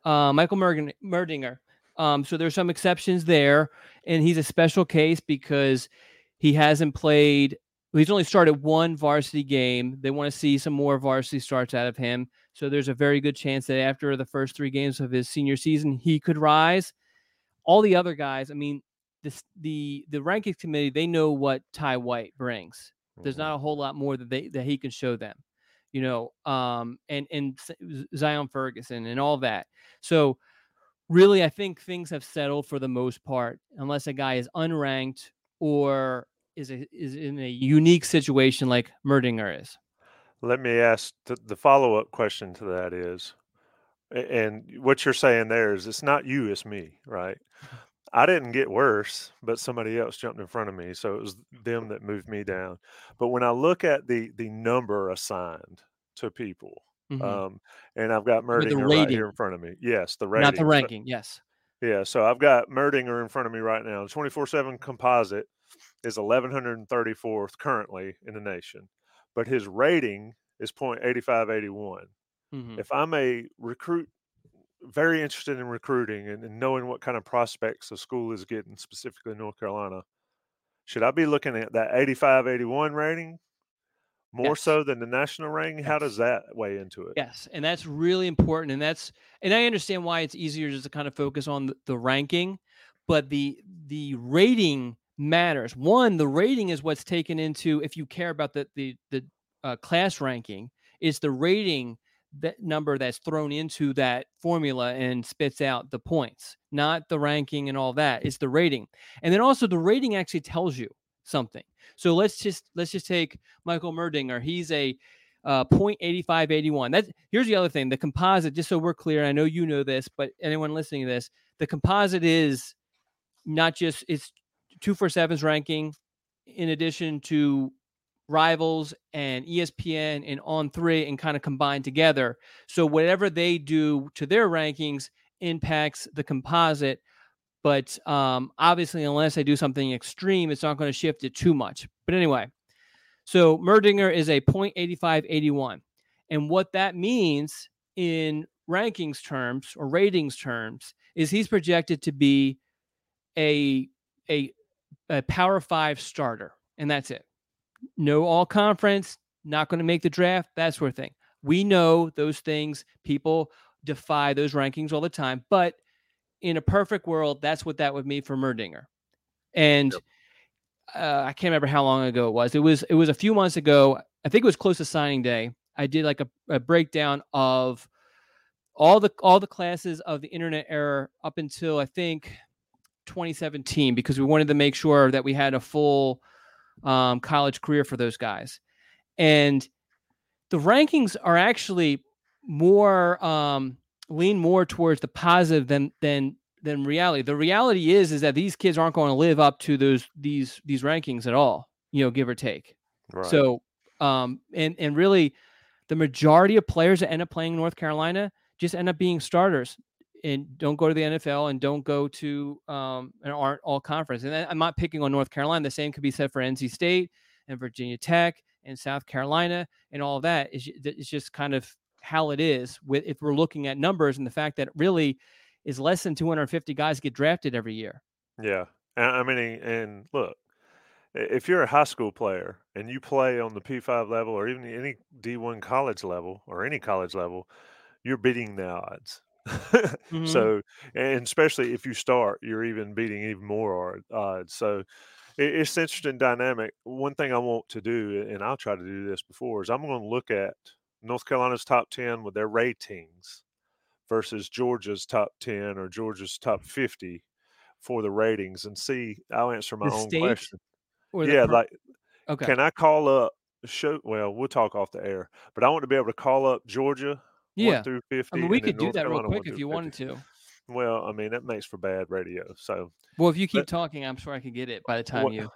Uh, Michael Mergen, Merdinger. Um, so there's some exceptions there, and he's a special case because he hasn't played. He's only started one varsity game. They want to see some more varsity starts out of him. So there's a very good chance that after the first three games of his senior season, he could rise. All the other guys, I mean, this the the rankings committee, they know what Ty White brings. There's Mm-hmm. not a whole lot more that they that he can show them, you know. Um, and and Zion Ferguson and all that. So really, I think things have settled for the most part, unless a guy is unranked or is a, is in a unique situation like Merdinger is. Let me ask the, the follow up question to that is, and what you're saying there is it's not you, it's me, right? I didn't get worse, but somebody else jumped in front of me, so it was them that moved me down. But when I look at the the number assigned to people, Mhm. um, and I've got Merdinger right here in front of me. Yes, the rating. Not the ranking, yes. yeah, so I've got Merdinger in front of me right now. The 24/7 composite is 1134th currently in the nation, but his rating is .8581. Mhm. If I'm a recruit very interested in recruiting and, and knowing what kind of prospects the school is getting, specifically North Carolina, should I be looking at that 85 81 rating more Yes. so than the national ranking? How does that weigh into it? Yes, and that's really important, and that's and I understand why it's easier just to kind of focus on the, the ranking, but the the rating matters. One, the rating is what's taken into if you care about the the the uh, class ranking, is the rating that number that's thrown into that formula and spits out the points, not the ranking and all that. It's the rating, and then also the rating actually tells you something. So let's just let's just take Michael Merdinger. He's a uh, 0.8581. That's here's the other thing. The composite, just so we're clear, I know you know this, but anyone listening to this, the composite is not just it's 247's ranking in addition to rivals and ESPN and on three and kind of combined together. So whatever they do to their rankings impacts the composite. But um, obviously, unless I do something extreme, it's not going to shift it too much. But anyway, so Merdinger is a 0.8581. And what that means in rankings terms or ratings terms is he's projected to be a a, a power five starter. And that's it. No all conference, not going to make the draft, that sort of thing. We know those things. People defy those rankings all the time. But in a perfect world, that's what that would mean for Merdinger. And uh, I can't remember how long ago it was. It was it was a few months ago. I think it was close to signing day. I did like a, a breakdown of all the all the classes of the internet era up until I think 2017 because we wanted to make sure that we had a full um, college career for those guys. And the rankings are actually more um, lean more towards the positive than than than reality. The reality is is that these kids aren't going to live up to those these these rankings at all, you know, give or take. Right. So um and and really the majority of players that end up playing North Carolina just end up being starters and don't go to the NFL and don't go to um and aren't all conference. And I'm not picking on North Carolina. The same could be said for NC State and Virginia Tech and South Carolina and all of that. Is it's just kind of how it is with if we're looking at numbers and the fact that really is less than 250 guys get drafted every year. Yeah. I mean, and look, if you're a high school player and you play on the P5 level or even any D1 college level or any college level, you're beating the odds. Mhm. So, and especially if you start, you're even beating even more odds. So, it's interesting dynamic. One thing I want to do, and I'll try to do this before, is I'm going to look at North Carolina's top 10 with their ratings versus Georgia's top 10 or Georgia's top 50 for the ratings and see. I'll answer my The own question. Yeah, per- like okay. can I call up show? Well, we'll talk off the air, but I want to be able to call up Georgia Yeah. one through fifty. I mean, we could do North that real quick if you wanted to. Well, I mean that makes for bad radio. So, Well, if you keep But- talking, I'm sure I could get it by the time Well, you.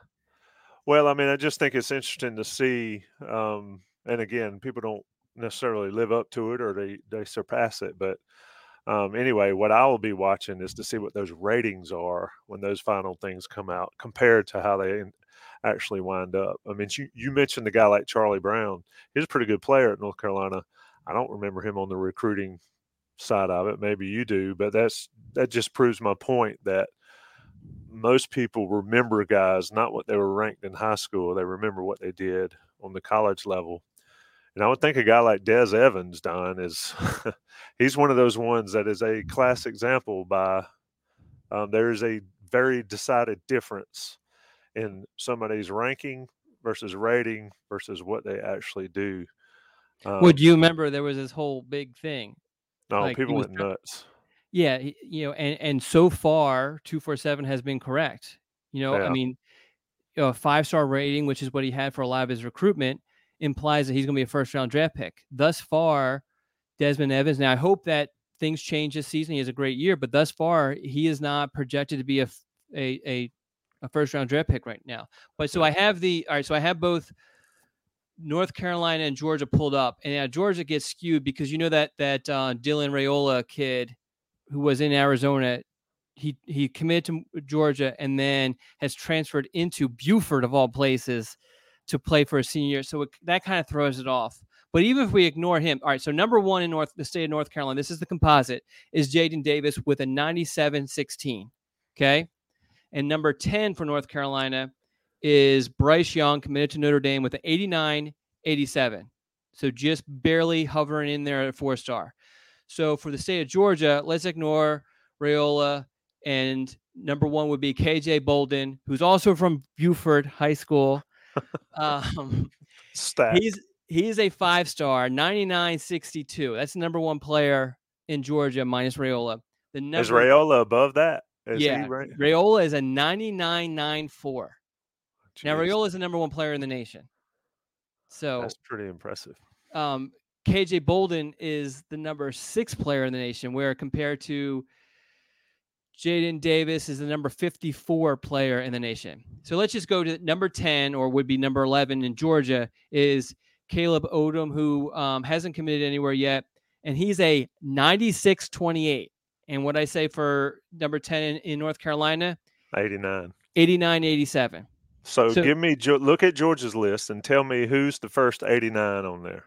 well, I mean, I just think it's interesting to see. Um, and again, people don't necessarily live up to it or they they surpass it, but Um, anyway, what I will be watching is to see what those ratings are when those final things come out compared to how they actually wind up. I mean, you, you mentioned the guy like Charlie Brown. He's a pretty good player at North Carolina. I don't remember him on the recruiting side of it. Maybe you do, but that's that just proves my point that most people remember guys not what they were ranked in high school. They remember what they did on the college level. And I would think a guy like Des Evans, Don, is he's one of those ones that is a class example by um, there is a very decided difference in somebody's ranking versus rating versus what they actually do. Um, Would you remember there was this whole big thing? No, like people went nuts. Yeah, you know, and and so far, two four seven has been correct. You know, yeah. I mean, you know, a five star rating, which is what he had for a lot of his recruitment, implies that he's going to be a first round draft pick. Thus far, Desmond Evans. Now, I hope that things change this season. He has a great year, but thus far, he is not projected to be a a a, a first round draft pick right now. But so I have the all right. So I have both North Carolina and Georgia pulled up, and now Georgia gets skewed because you know that that uh, Dylan Raiola kid who was in Arizona, he he committed to Georgia and then has transferred into Buford of all places to play for a senior year. So it, that kind of throws it off. But even if we ignore him, all right. So number one in North the state of North Carolina, this is the composite, is Jaden Davis with a 97-16. Okay. And number 10 for North Carolina is Bryce Young, committed to Notre Dame with an 89 87. So just barely hovering in there at four star. So for the state of Georgia, let's ignore Raiola And number one would be KJ Bolden, who's also from Buford High School. um, he's he's a five star, 99 62. That's the number one player in Georgia minus Raiola. The number, is Raiola above that? Is yeah, right? Raiola is a 99 94. Now Raiola is the number one player in the nation. So that's pretty impressive. Um, KJ Bolden is the number six player in the nation, where compared to Jaden Davis is the number 54 player in the nation. So let's just go to number 10, or would be number 11 in Georgia, is Caleb Odom, who um, hasn't committed anywhere yet. And he's a 96 28. And what I say for number 10 in, in North Carolina? 89. 89 87. So, so give me look at Georgia's list and tell me who's the first 89 on there.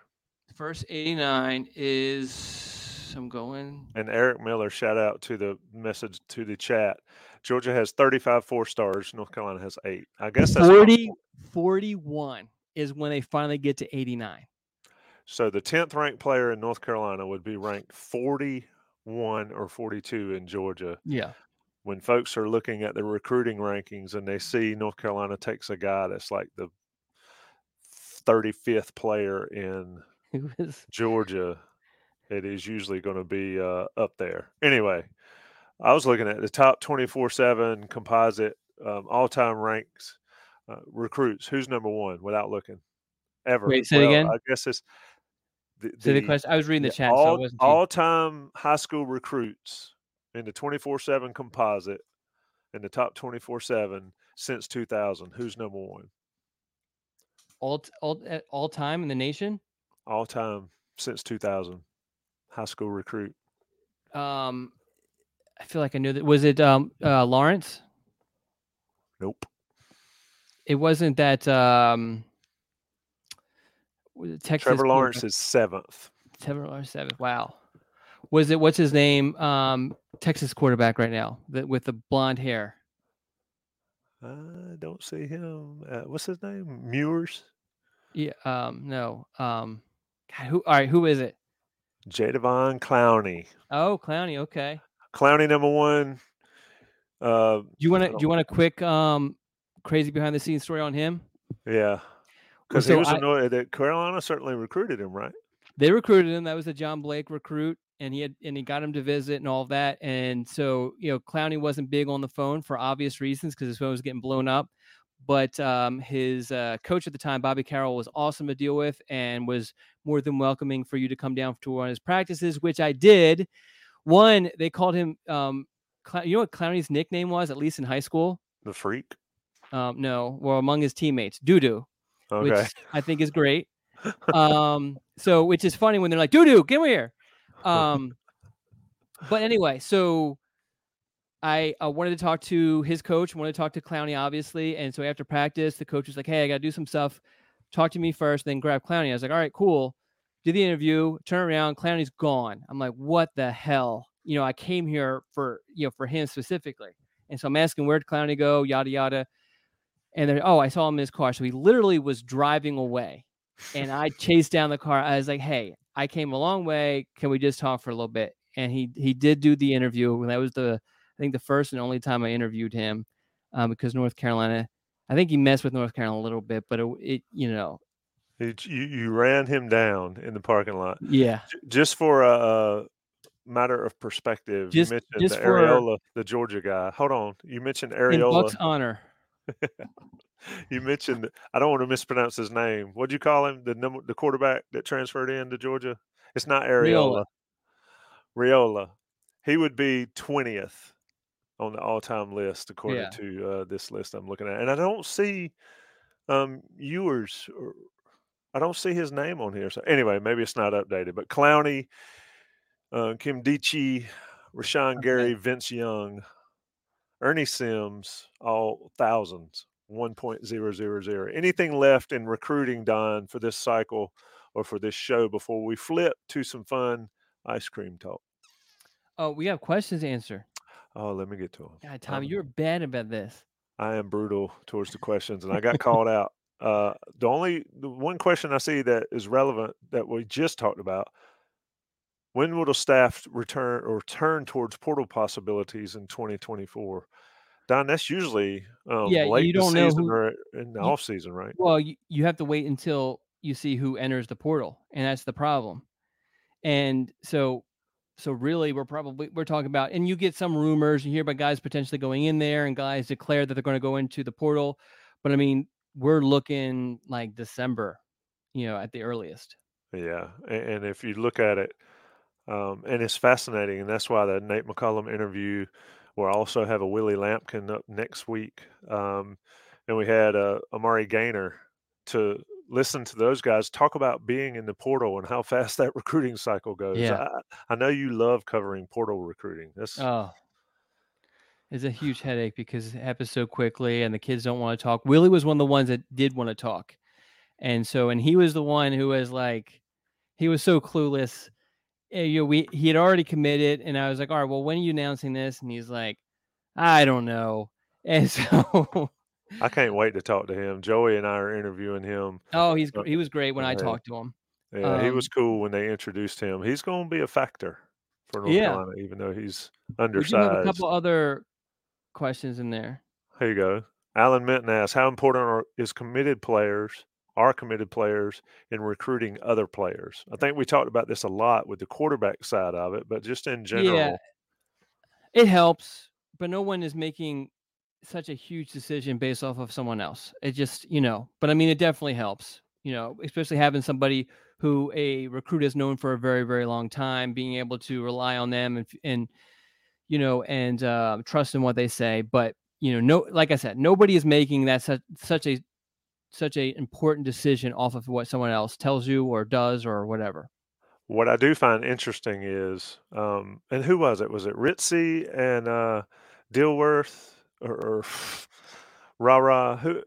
First 89 is I'm going. And Eric Miller, shout out to the message to the chat. Georgia has 35 four stars. North Carolina has eight. I guess that's 40, 41 is when they finally get to 89. So the 10th ranked player in North Carolina would be ranked 41 or 42 in Georgia. Yeah when folks are looking at the recruiting rankings and they see North Carolina takes a guy that's like the 35th player in Georgia, it is usually going to be uh, up there. Anyway, I was looking at the top 24 7 composite um, all time ranks uh, recruits. Who's number one without looking ever? Wait, say well, again. I guess it's the, the, the question. I was reading the chat. All, so all time high school recruits in the 24 7 composite in the top 24 7 since 2000. Who's number one? All, all, all time in the nation? All time since 2000. High school recruit. Um, I feel like I knew that. Was it um, uh, Lawrence? Nope. It wasn't that. Um, Texas Trevor Lawrence is seventh. Trevor Lawrence seventh. Wow was it what's his name? Um, Texas quarterback right now that with the blonde hair. I don't see him. Uh, what's his name? Mewers. Yeah. Um. No. Um. God, who? All right. Who is it? Jadeveon Clowney. Oh, Clowney. Okay. Clowney number one. Uh, do you want to? Do you want a quick um crazy behind the scenes story on him? Yeah. Because so he was I, annoyed that Carolina certainly recruited him, right? They recruited him. That was a John Blake recruit and he had and he got him to visit and all of that. And so you know, Clowney wasn't big on the phone for obvious reasons because his phone was getting blown up. But um, his uh, coach at the time, Bobby Carroll, was awesome to deal with and was more than welcoming for you to come down to one of his practices, which I did. One, they called him. Um, you know what Clowney's nickname was, at least in high school? The freak. Um, no, well, among his teammates, doo doo, okay. which I think is great. um, so which is funny when they're like, doo doo, get me here. Um, but anyway, so I uh, wanted to talk to his coach, wanted to talk to Clowney, obviously. And so after practice, the coach was like, Hey, I got to do some stuff. Talk to me first, then grab Clowney. I was like, All right, cool. Did the interview, turn around, Clowney's gone. I'm like, What the hell? You know, I came here for, you know, for him specifically. And so I'm asking, Where'd Clowney go? Yada, yada. And then, oh, I saw him in his car. So he literally was driving away. And I chased down the car. I was like, Hey, I came a long way. Can we just talk for a little bit? And he he did do the interview. And that was the I think the first and only time I interviewed him um, because North Carolina, I think he messed with North Carolina a little bit, but it, it you know, it, you you ran him down in the parking lot. Yeah, just for a, a matter of perspective, just, you mentioned just the for, Ariola, the Georgia guy. Hold on, you mentioned Ariola. In Buck's honor. you mentioned I don't want to mispronounce his name. What'd you call him? The number, the quarterback that transferred in to Georgia. It's not Ariola. Raiola. He would be twentieth on the all-time list according Yeah. to uh, this list I'm looking at, and I don't see um, Ewers. Or, I don't see his name on here. So anyway, maybe it's not updated. But Clowney, uh, Kim Dichie, Rashan Gary, Vince Young, Ernie Sims, all thousands. 1.000. Anything left in recruiting, Don, for this cycle or for this show before we flip to some fun ice cream talk? Oh, we have questions to answer. Oh, let me get to them. God, Tommy, you're bad about this. I am brutal towards the questions, and I got called out. Uh, the only the one question I see that is relevant that we just talked about: When will the staff return or turn towards portal possibilities in 2024? Don, that's usually um, Yeah, late you don't know season who- or in the you- off season, right? Well, you, you have to wait until you see who enters the portal, and that's the problem. And so, so really, we're probably we're talking about, and you get some rumors. You hear about guys potentially going in there, and guys declare that they're going to go into the portal. But I mean, we're looking like December, you know, at the earliest. Yeah, and, if you look at it, um, and it's fascinating, and that's why the Nate McCollum interview. We'll also have a Willie Lampkin up next week, um, and we had uh, Amari Gainer to listen to those guys talk about being in the portal and how fast that recruiting cycle goes. Yeah. I, I know you love covering portal recruiting. That's Oh, it's a huge headache because it happens so quickly, and the kids don't want to talk. Willie was one of the ones that did want to talk, and so, and he was the one who was like, he was so clueless. Eh, You know, we he had already committed, and I was like, all right, well, when are you announcing this? And he's like, I don't know. And so, I can't wait to talk to him. Joey and I are interviewing him. oh, he's Uh, he was great when I talked to him. Yeah, he was Um, cool when they introduced him. He's going to be a factor for North Yeah. Carolina, even though he's We do have a couple other questions in there. Here you go. Alan Minton asks, how important are, is committed players, are committed players in recruiting other players? I think we talked about this a lot with the quarterback side of it, but just in general, Yeah, it helps, but no one is making such a huge decision based off of someone else. It just, you know, but I mean, it definitely helps, you know, especially having somebody who a recruit has known for a very, very long time, being able to rely on them and, and you know, and uh, trust in what they say. But, you know, no, like I said, nobody is making that such, such a, such a important decision off of what someone else tells you or does or whatever. what I do find interesting is, um, and who was it? Was it Ritzy and uh, Dilworth or, or Rara? Who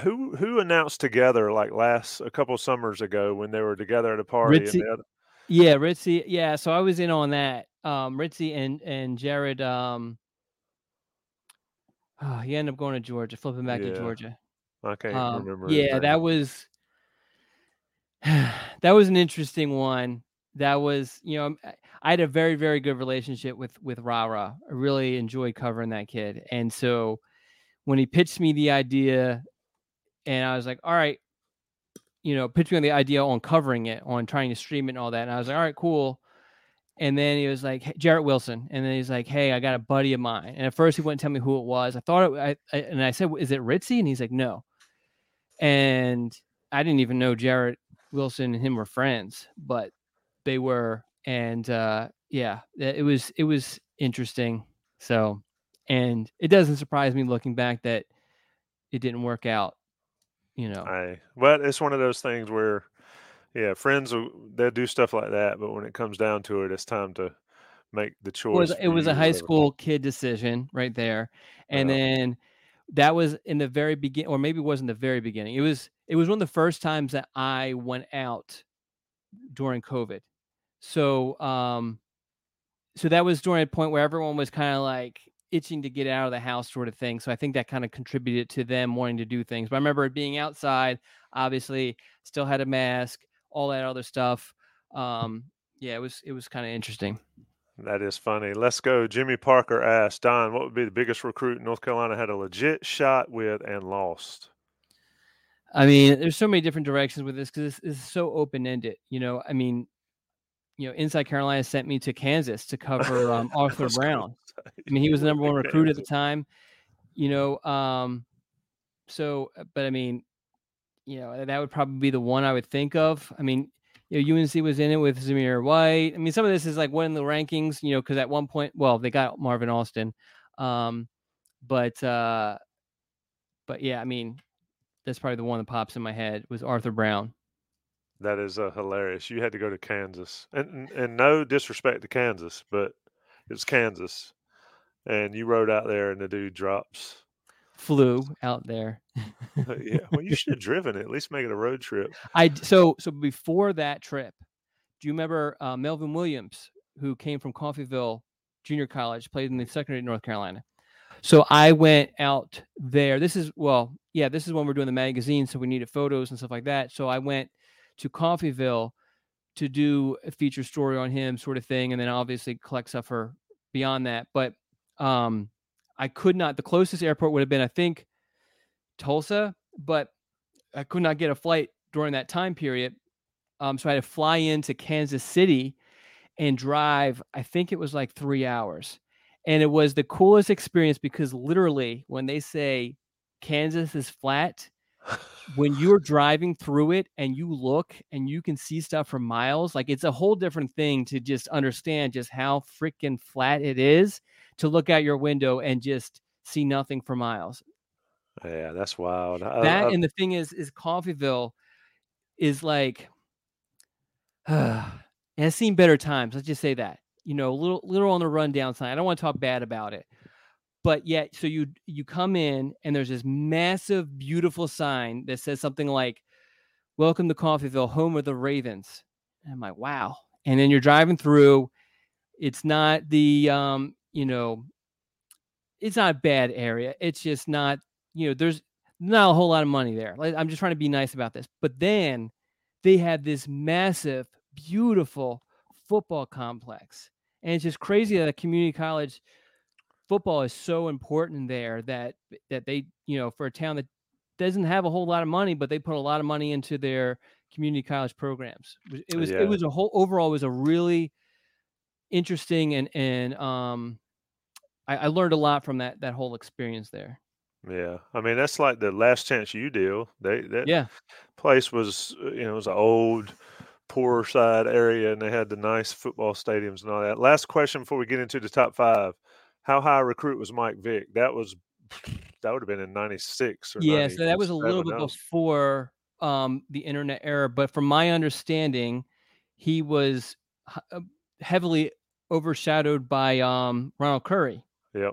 who who announced together like last a couple summers ago when they were together at a party? Ritzy- And the other, Yeah, Ritzy. Yeah, so I was in on that. Um, Ritzy and and Jared. Um, oh, he ended up going to Georgia, flipping back Yeah. to Georgia. I can't Um, remember. yeah, that was that was an interesting one. That was, you know, I- had a very very good relationship with with Rara. I really enjoyed covering that kid, and so when he pitched me the idea, and I was like, all right, you know, pitched me on the idea on covering it, on trying to stream it and all that. And I was like, all right, cool. And then he was like, "Hey, Jarrett Wilson. And then he's like, hey, I got a buddy of mine. And at first he wouldn't tell me who it was. I thought it, I, I, and I said, is it Ritzy? And he's like, no. And I didn't even know Jarrett Wilson and him were friends, but they were. And uh, yeah, it was, it was interesting. So, and it doesn't surprise me looking back that it didn't work out, you know. I but it's one of those things where, yeah, friends they'll do stuff like that, but when it comes down to it, it's time to make the choice. It was, it was a high school kid decision right there, and then that was in the very beginning, or maybe it wasn't the very beginning. It was it was one of the first times that I went out during COVID. So um, so that was during a point where everyone was kind of like itching to get out of the house, sort of thing. So I think that kind of contributed to them wanting to do things. But I remember being outside, obviously, still had a mask, all that other stuff. Um, yeah, it was it was kind of interesting. That is funny. Let's go. Jimmy Parker asked Don, what would be the biggest recruit North Carolina had a legit shot with and lost? I mean, there's so many different directions with this because this is so open ended. You know, I mean, you know, Inside Carolina sent me to Kansas to cover um, Arthur Brown. I mean, he was the number one recruit at the time. You know, um, so uh, but I mean, you know, that would probably be the one I would think of. I mean, you know, UNC was in it with Zamir White. I mean, some of this is like one in the rankings, you know, because at one point, well, they got Marvin Austin, um, but uh, but yeah, I mean, that's probably the one that pops in my head was Arthur Brown. That is uh, hilarious. You had to go to Kansas, and, and and no disrespect to Kansas, but it's Kansas, and you rode out there, and the dude drops. Flew out there. yeah, well, you should have driven it. At least make it a road trip. I so so before that trip, do you remember uh, Melvin Williams, who came from Coffeyville Junior College, played in the secondary in North Carolina? So I went out there. This is well, yeah, this is when we're doing the magazine, so we needed photos and stuff like that. So I went to Coffeyville to do a feature story on him, sort of thing, and then obviously collect stuff for beyond that. But um, I could not. The closest airport would have been, I think, Tulsa, but I could not get a flight during that time period. Um, so I had to fly into Kansas City and drive, I think it was like three hours. And it was the coolest experience because literally, when they say Kansas is flat, when you're driving through it and you look and you can see stuff for miles, like it's a whole different thing to just understand just how freaking flat it is to look out your window and just see nothing for miles. Yeah, that's wild. I, that I, and the thing is is Coffeyville is like it has seen better times let's just say that you know a little little on the rundown side i don't want to talk bad about it but yet so you you come in and there's this massive beautiful sign that says something like welcome to Coffeyville home of the ravens. And i'm like wow. And then you're driving through it's not the um you know it's not a bad area it's just not you know there's not a whole lot of money there. Like, i'm just trying to be nice about this. But then they had this massive beautiful football complex. And it's just crazy that a community college football is so important there that that they you know for a town that doesn't have a whole lot of money but they put a lot of money into their community college programs it was it was, Yeah. it was a whole overall it was a really interesting and and um I, I learned a lot from that that whole experience there yeah, I mean that's like the last chance you deal. They that yeah place was uh, you know it was an old poor side area, and they had the nice football stadiums and all that. Last question before we get into the top five: How high a recruit was Mike Vick? That was that would have been in '96 or yeah so that was a little bit that before um the internet era but from my understanding he was uh, heavily overshadowed by um ronald curry Yep.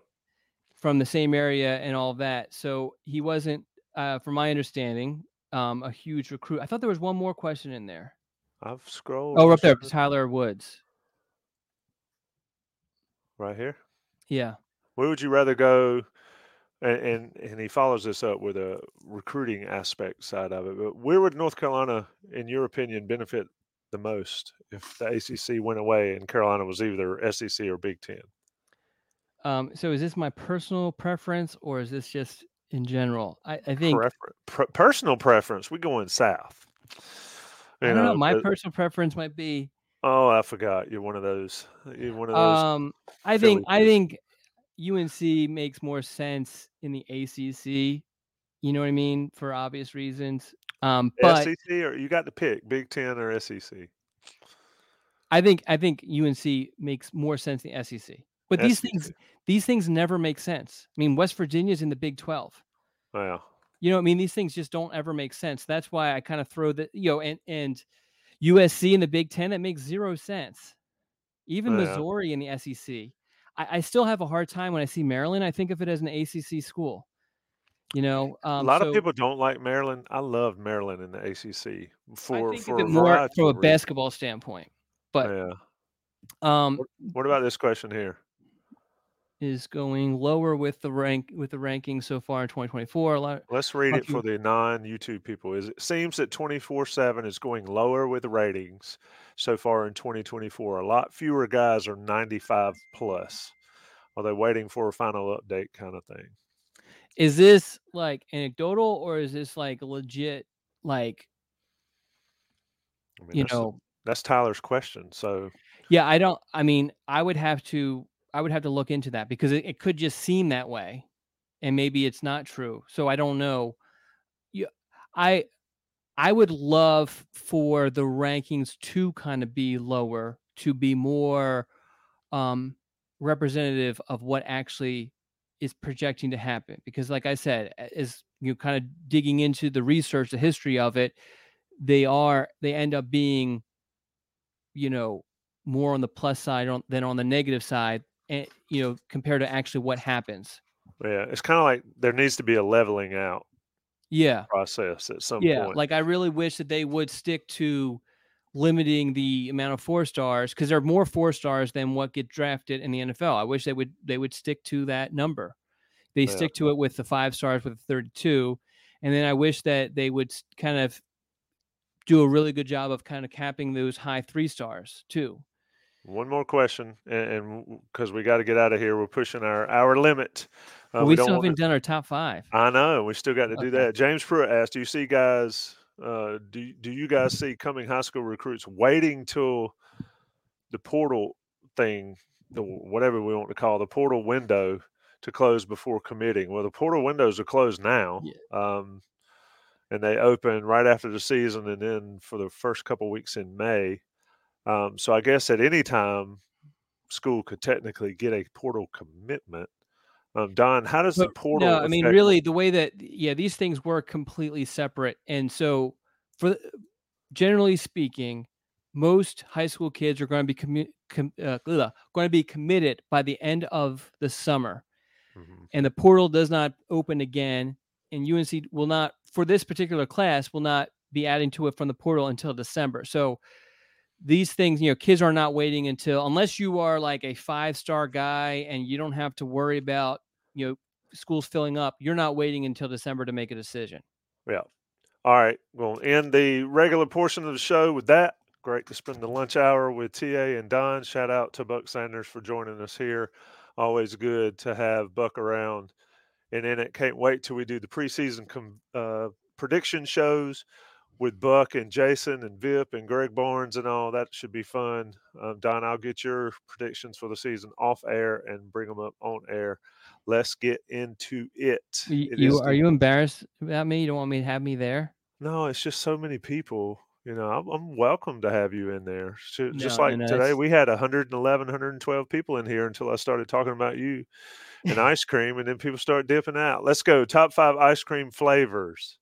from the same area and all that so he wasn't uh from my understanding um a huge recruit i thought there was one more question in there I've scrolled. oh up there tyler woods right here. Yeah Where would you rather go? And, and and he follows this up with a recruiting aspect side of it. But where would North Carolina, in your opinion, benefit the most if the ACC went away and Carolina was either SEC or Big Ten? um so is this my personal preference or is this just in general i, I think Prefer- per- personal preference. We going south. i You don't know my but- personal preference might be Oh, I forgot. You're one of those. You're one of those. Um, I think I think UNC makes more sense in the ACC. You know what I mean for obvious reasons. Um, but SEC or you got to pick Big Ten or SEC. I think I think UNC makes more sense than the SEC. But these things these things never make sense. I mean, West Virginia's in the Big Twelve. Wow. You know, what I mean, these things just don't ever make sense. That's why I kind of throw the you know, and and USC in the Big Ten that makes zero sense. even Yeah. Missouri in the SEC. I, I still have a hard time when I see Maryland. I think of it as an ACC school. You know, um, a lot so of people don't like Maryland. I love Maryland in the ACC for think for a more from a basketball standpoint. But Yeah. um, What about this question here? Is going lower with the rank with the rankings so far in 2024. A lot. Let's read it for the non-YouTube people. Is it seems that 24/7 is going lower with the ratings so far in 2024. A lot fewer guys are 95 plus. Are they waiting for a final update kind of thing? Is this like anecdotal or is this like legit? Like I mean, you that's, know, that's Tyler's question. So yeah. I don't. I mean, I would have to. I would have to look into that because it, it could just seem that way, and maybe it's not true. So I don't know. You, I, I would love for the rankings to kind of be lower, to be more um, representative of what actually is projecting to happen. Because, like I said, as you know, kind of digging into the research, the history of it, they are they end up being, you know, more on the plus side on, than on the negative side, and you know, compared to actually what happens. yeah, it's kind of like there needs to be a leveling out Yeah. process at some yeah point. like i really wish that they would stick to limiting the amount of four stars because there are more four stars than what get drafted in the nfl i wish they would they would stick to that number they Yeah. stick to it with the five stars with the 32 and then i wish that they would kind of do a really good job of kind of capping those high three stars too One more question, and because we got to get out of here, we're pushing our our limit. Uh, but we, don't still haven't done our top five I know we still got to do that. James Pruitt asked, "Do you see guys? Uh, do do you guys see coming high school recruits waiting till the portal thing, the whatever we want to call the portal window, to close before committing? Well, the portal windows are closed now, um, and they open right after the season, and then for the first couple weeks in May. Um, so I guess at any time, school could technically get a portal commitment. Um, Don, how does the portal? No, I mean, really, the way that yeah, these things work completely separate, and so for generally speaking, most high school kids are going to be commu- com- uh, going to be committed by the end of the summer, Mhm. and the portal does not open again, and UNC will not for this particular class will not be adding to it from the portal until December. So these things, you know, kids are not waiting until unless you are like a five star guy and you don't have to worry about, you know, schools filling up. You're not waiting until December to make a decision. Yeah. All right. We'll end the regular portion of the show with that. Great to spend the lunch hour with TA and Don. Shout out to Buck Sanders for joining us here. Always good to have Buck around. And then it can't wait till we do the preseason com- uh, prediction shows with Buck and Jason and Vip and Greg Barnes and all. That should be fun. Um, Don, I'll get your predictions for the season off air and bring them up on air. Let's get into it. Y- It You are the- you embarrassed about me? You don't want me to have me there? no, it's just so many people. You know, I'm, I'm welcome to have you in there. So, just No, like no, no, today, it's- we had 111, 112 people in here until I started talking about you and ice cream, and then people start dipping out. Let's go. Top five ice cream flavors.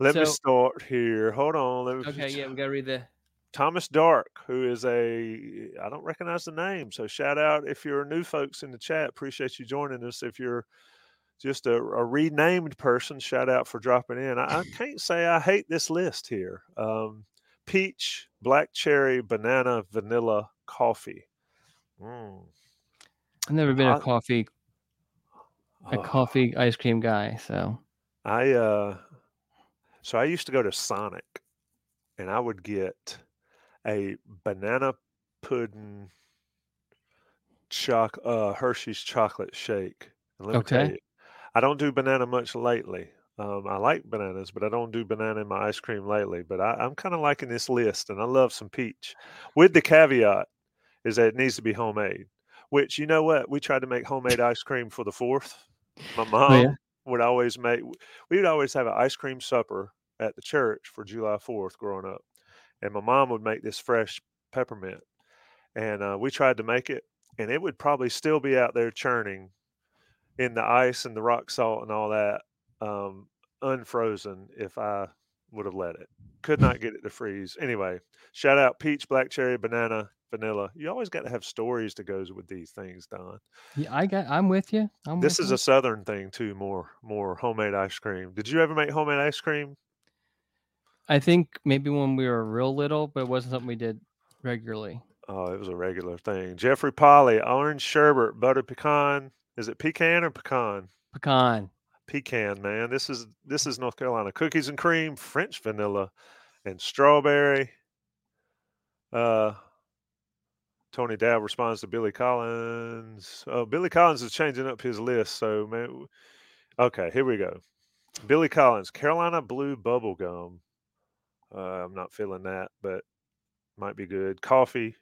Let me start here. Hold on. Let me Okay, yeah, we gotta read the. Thomas Dark, who is a I don't recognize the name, so shout out if you're new folks in the chat. Appreciate you joining us. If you're just a, a renamed person, shout out for dropping in. I, I can't say I hate this list here. Um, peach, black cherry, banana, vanilla, coffee. Mm. I've never been a I- coffee a Oh, coffee ice cream guy, so I uh, so I used to go to Sonic, and I would get a banana pudding choc uh Hershey's chocolate shake. And let me tell Okay. you, I don't do banana much lately. Um, I like bananas, but I don't do banana in my ice cream lately. But I, I'm kind of liking this list, and I love some peach. With the caveat is that it needs to be homemade. Which you know what we tried to make homemade ice cream for the fourth. My mom Oh, yeah? would always make. We would always have an ice cream supper at the church for July Fourth growing up, and my mom would make this fresh peppermint, and uh, we tried to make it, and it would probably still be out there churning in the ice and the rock salt and all that, um, unfrozen if I would have let it. Could not get it to freeze. Anyway, shout out peach, black cherry, banana, vanilla. You always got to have stories to go with these things, Don. Yeah, I got. I'm with you. I'm This with is you. a southern thing too. More more homemade ice cream. Did you ever make homemade ice cream? I think maybe when we were real little, but it wasn't something we did regularly. Oh, it was a regular thing. Jeffrey Polly, orange sherbet, butter pecan. Is it pecan or pecan? Pecan. Pecan, man. This is this is North Carolina. Cookies and cream, French vanilla, and strawberry. Uh Tony Dowd responds to Billy Collins. Oh, Billy Collins is changing up his list. So man, okay, here we go. Billy Collins, Carolina Blue Bubble Gum. Uh, I'm not feeling that, but might be good. Coffee,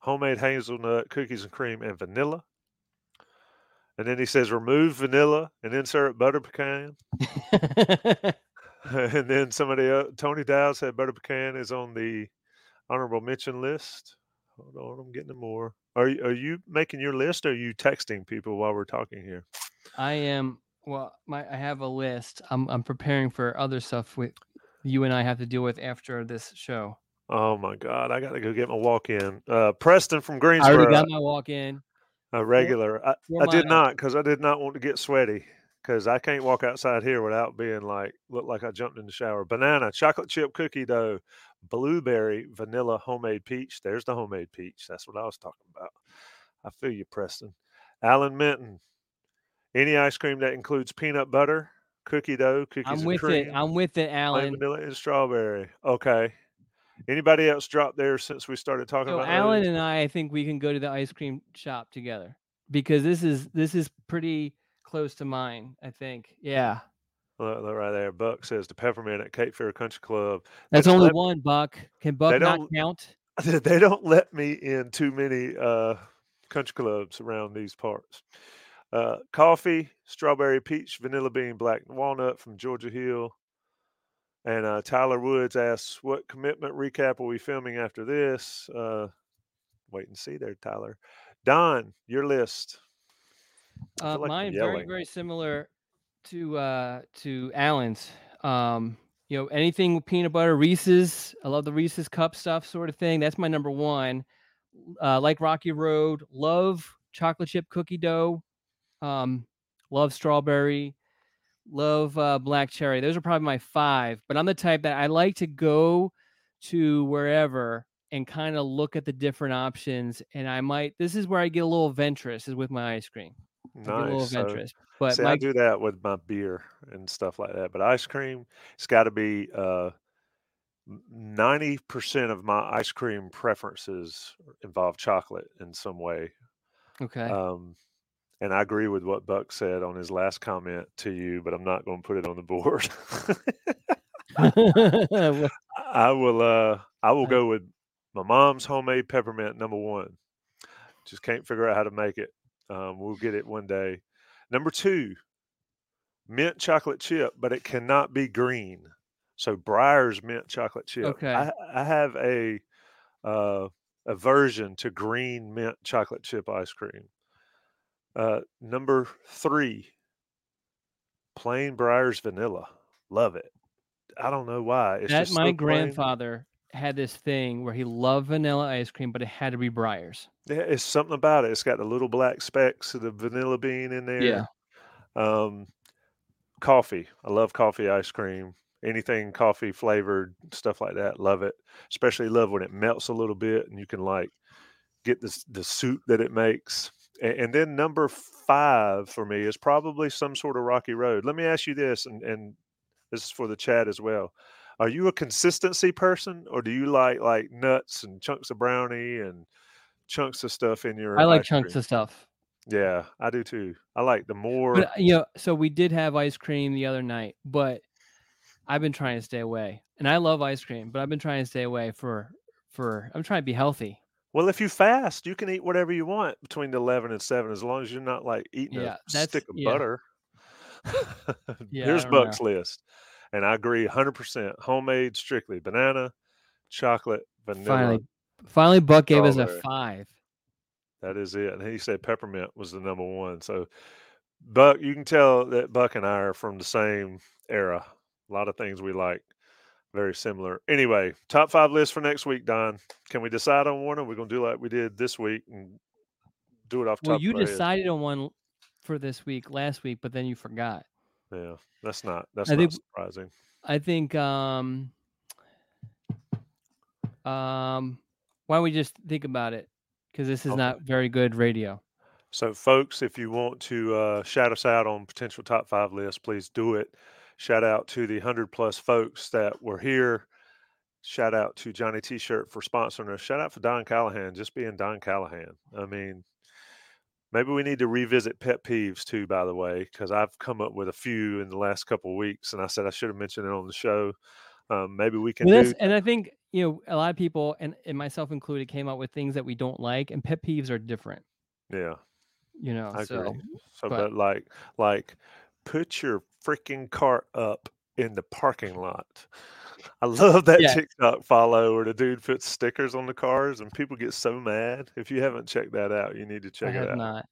homemade hazelnut, cookies and cream, and vanilla. And then he says remove vanilla and insert butter pecan. and then somebody else, Tony Dow said butter pecan is on the honorable mention list. Hold on, I'm getting more. Are you, are you making your list or are you texting people while we're talking here? I am. Well, my I have a list. I'm I'm preparing for other stuff with you and I have to deal with after this show. Oh my God, I got to go get my walk in. Uh, Preston from Greensboro. I already got my walk in. a regular. I, I did not because I did not want to get sweaty because I can't walk outside here without being like look like I jumped in the shower. Banana, chocolate chip cookie dough, blueberry, vanilla, homemade peach. There's the homemade peach. That's what I was talking about. I feel you, Preston. Alan Minton. Any ice cream that includes peanut butter, cookie dough, cookies I'm with cream, it. I'm with it, Alan. vanilla and strawberry. Okay. Anybody else drop there since we started talking So about Alan those? and I, I think we can go to the ice cream shop together because this is this is pretty close to mine. I think. Yeah, Look, look right there. Buck says the peppermint at Cape Fear Country Club. that's don't only let- one buck. Can Buck not count? They don't let me in too many uh, country clubs around these parts. Uh, coffee, strawberry, peach, vanilla bean, black walnut from Georgia Hill. And uh, Tyler Woods asks, "What commitment recap are we filming after this?" Uh, wait and see there, Tyler. Don, your list. Uh, like mine very very similar to uh to Alan's. Um, you know, anything with peanut butter, Reese's. I love the Reese's cup stuff, sort of thing. That's my number one. Uh, like Rocky Road, love chocolate chip cookie dough. Um, love strawberry. Love uh, black cherry. Those are probably my five. But I'm the type that I like to go to wherever and kind of look at the different options. And I might. This is where I get a little adventurous. Is with my ice cream. I get a little Nice. So- But See, my I do that with my beer and stuff like that. But ice cream, it's got to be uh, ninety percent of my ice cream preferences involve chocolate in some way. okay. Um, and I agree with what Buck said on his last comment to you, but I'm not going to put it on the board. I will. Uh, I will go with my mom's homemade peppermint number one. Just can't figure out how to make it. Um, we'll get it one day. Number two, mint chocolate chip, but it cannot be green. So Breyers mint chocolate chip. Okay. I, I have a uh, aversion to green mint chocolate chip ice cream. Uh, number three, plain Breyers vanilla. Love it. I don't know why. It's that just so my plain. grandfather had this thing where he loved vanilla ice cream, but it had to be Breyers. Yeah, it's something about it. It's got the little black specks of the vanilla bean in there. Yeah. Um, coffee. I love coffee ice cream. Anything coffee flavored, stuff like that. Love it. Especially love when it melts a little bit and you can like get the the soup that it makes. And, then number five for me is probably some sort of rocky road. Let me ask you this, and, and this is for the chat as well. Are you a consistency person, or do you like like nuts and chunks of brownie and chunks of stuff in your? I like chunks cream? of stuff. Yeah, I do too. I like the more. But uh, you know, so we did have ice cream the other night, but I've been trying to stay away. And I love ice cream, but I've been trying to stay away for for I'm trying to be healthy. Well, if you fast, you can eat whatever you want between eleven and seven, as long as you're not like eating Yeah, a stick of yeah. butter. Yeah, Here's don't know. Buck's list, and I agree 100. percent Homemade, strictly banana, chocolate, vanilla. Finally, finally, Buck gave us a five. That is it. And he said peppermint was the number one. So, Buck, you can tell that Buck and I are from the same era. A lot of things we like. Very similar. Anyway, top five list for next week, Don. Can we decide on one, or we're gonna do like we did this week and do it off top? Well, you of our head? decided on one for this week last week, but then you forgot. Yeah, that's not that's I not think- surprising. I think um um why don't we just think about it? Because this is Okay. not very good radio. So, folks, if you want to uh, shout us out on potential top five lists, please do it. Shout out to the 100 plus folks that were here. Shout out to Johnny T shirt for sponsoring us. Shout out for Don Callahan, just being Don Callahan. I mean, maybe we need to revisit pet peeves too, by the way, because I've come up with a few in the last couple of weeks. And I said I should have mentioned it on the show. Um, maybe we can Well, do. and I think you know a lot of people, and, and myself included, came up with things that we don't like, and pet peeves are different. Yeah. You know, I so agree. So, but- but like, like, put your freaking cart up in the parking lot. I love that Yeah. TikTok follow where the dude puts stickers on the cars and people get so mad. If you haven't checked that out, you need to I check it have out. not.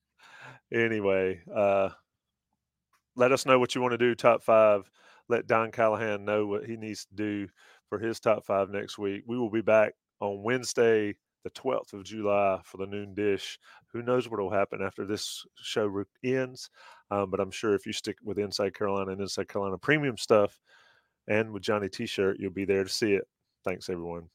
Anyway, uh, let us know what you want to do. Top five. Let Don Callahan know what he needs to do for his top five next week. We will be back on Wednesday, the 12th of July, for the noon dish. Who knows what will happen after this show ends? Um, but I'm sure if you stick with Inside Carolina and Inside Carolina premium stuff and with Johnny T shirt, you'll be there to see it. Thanks, everyone.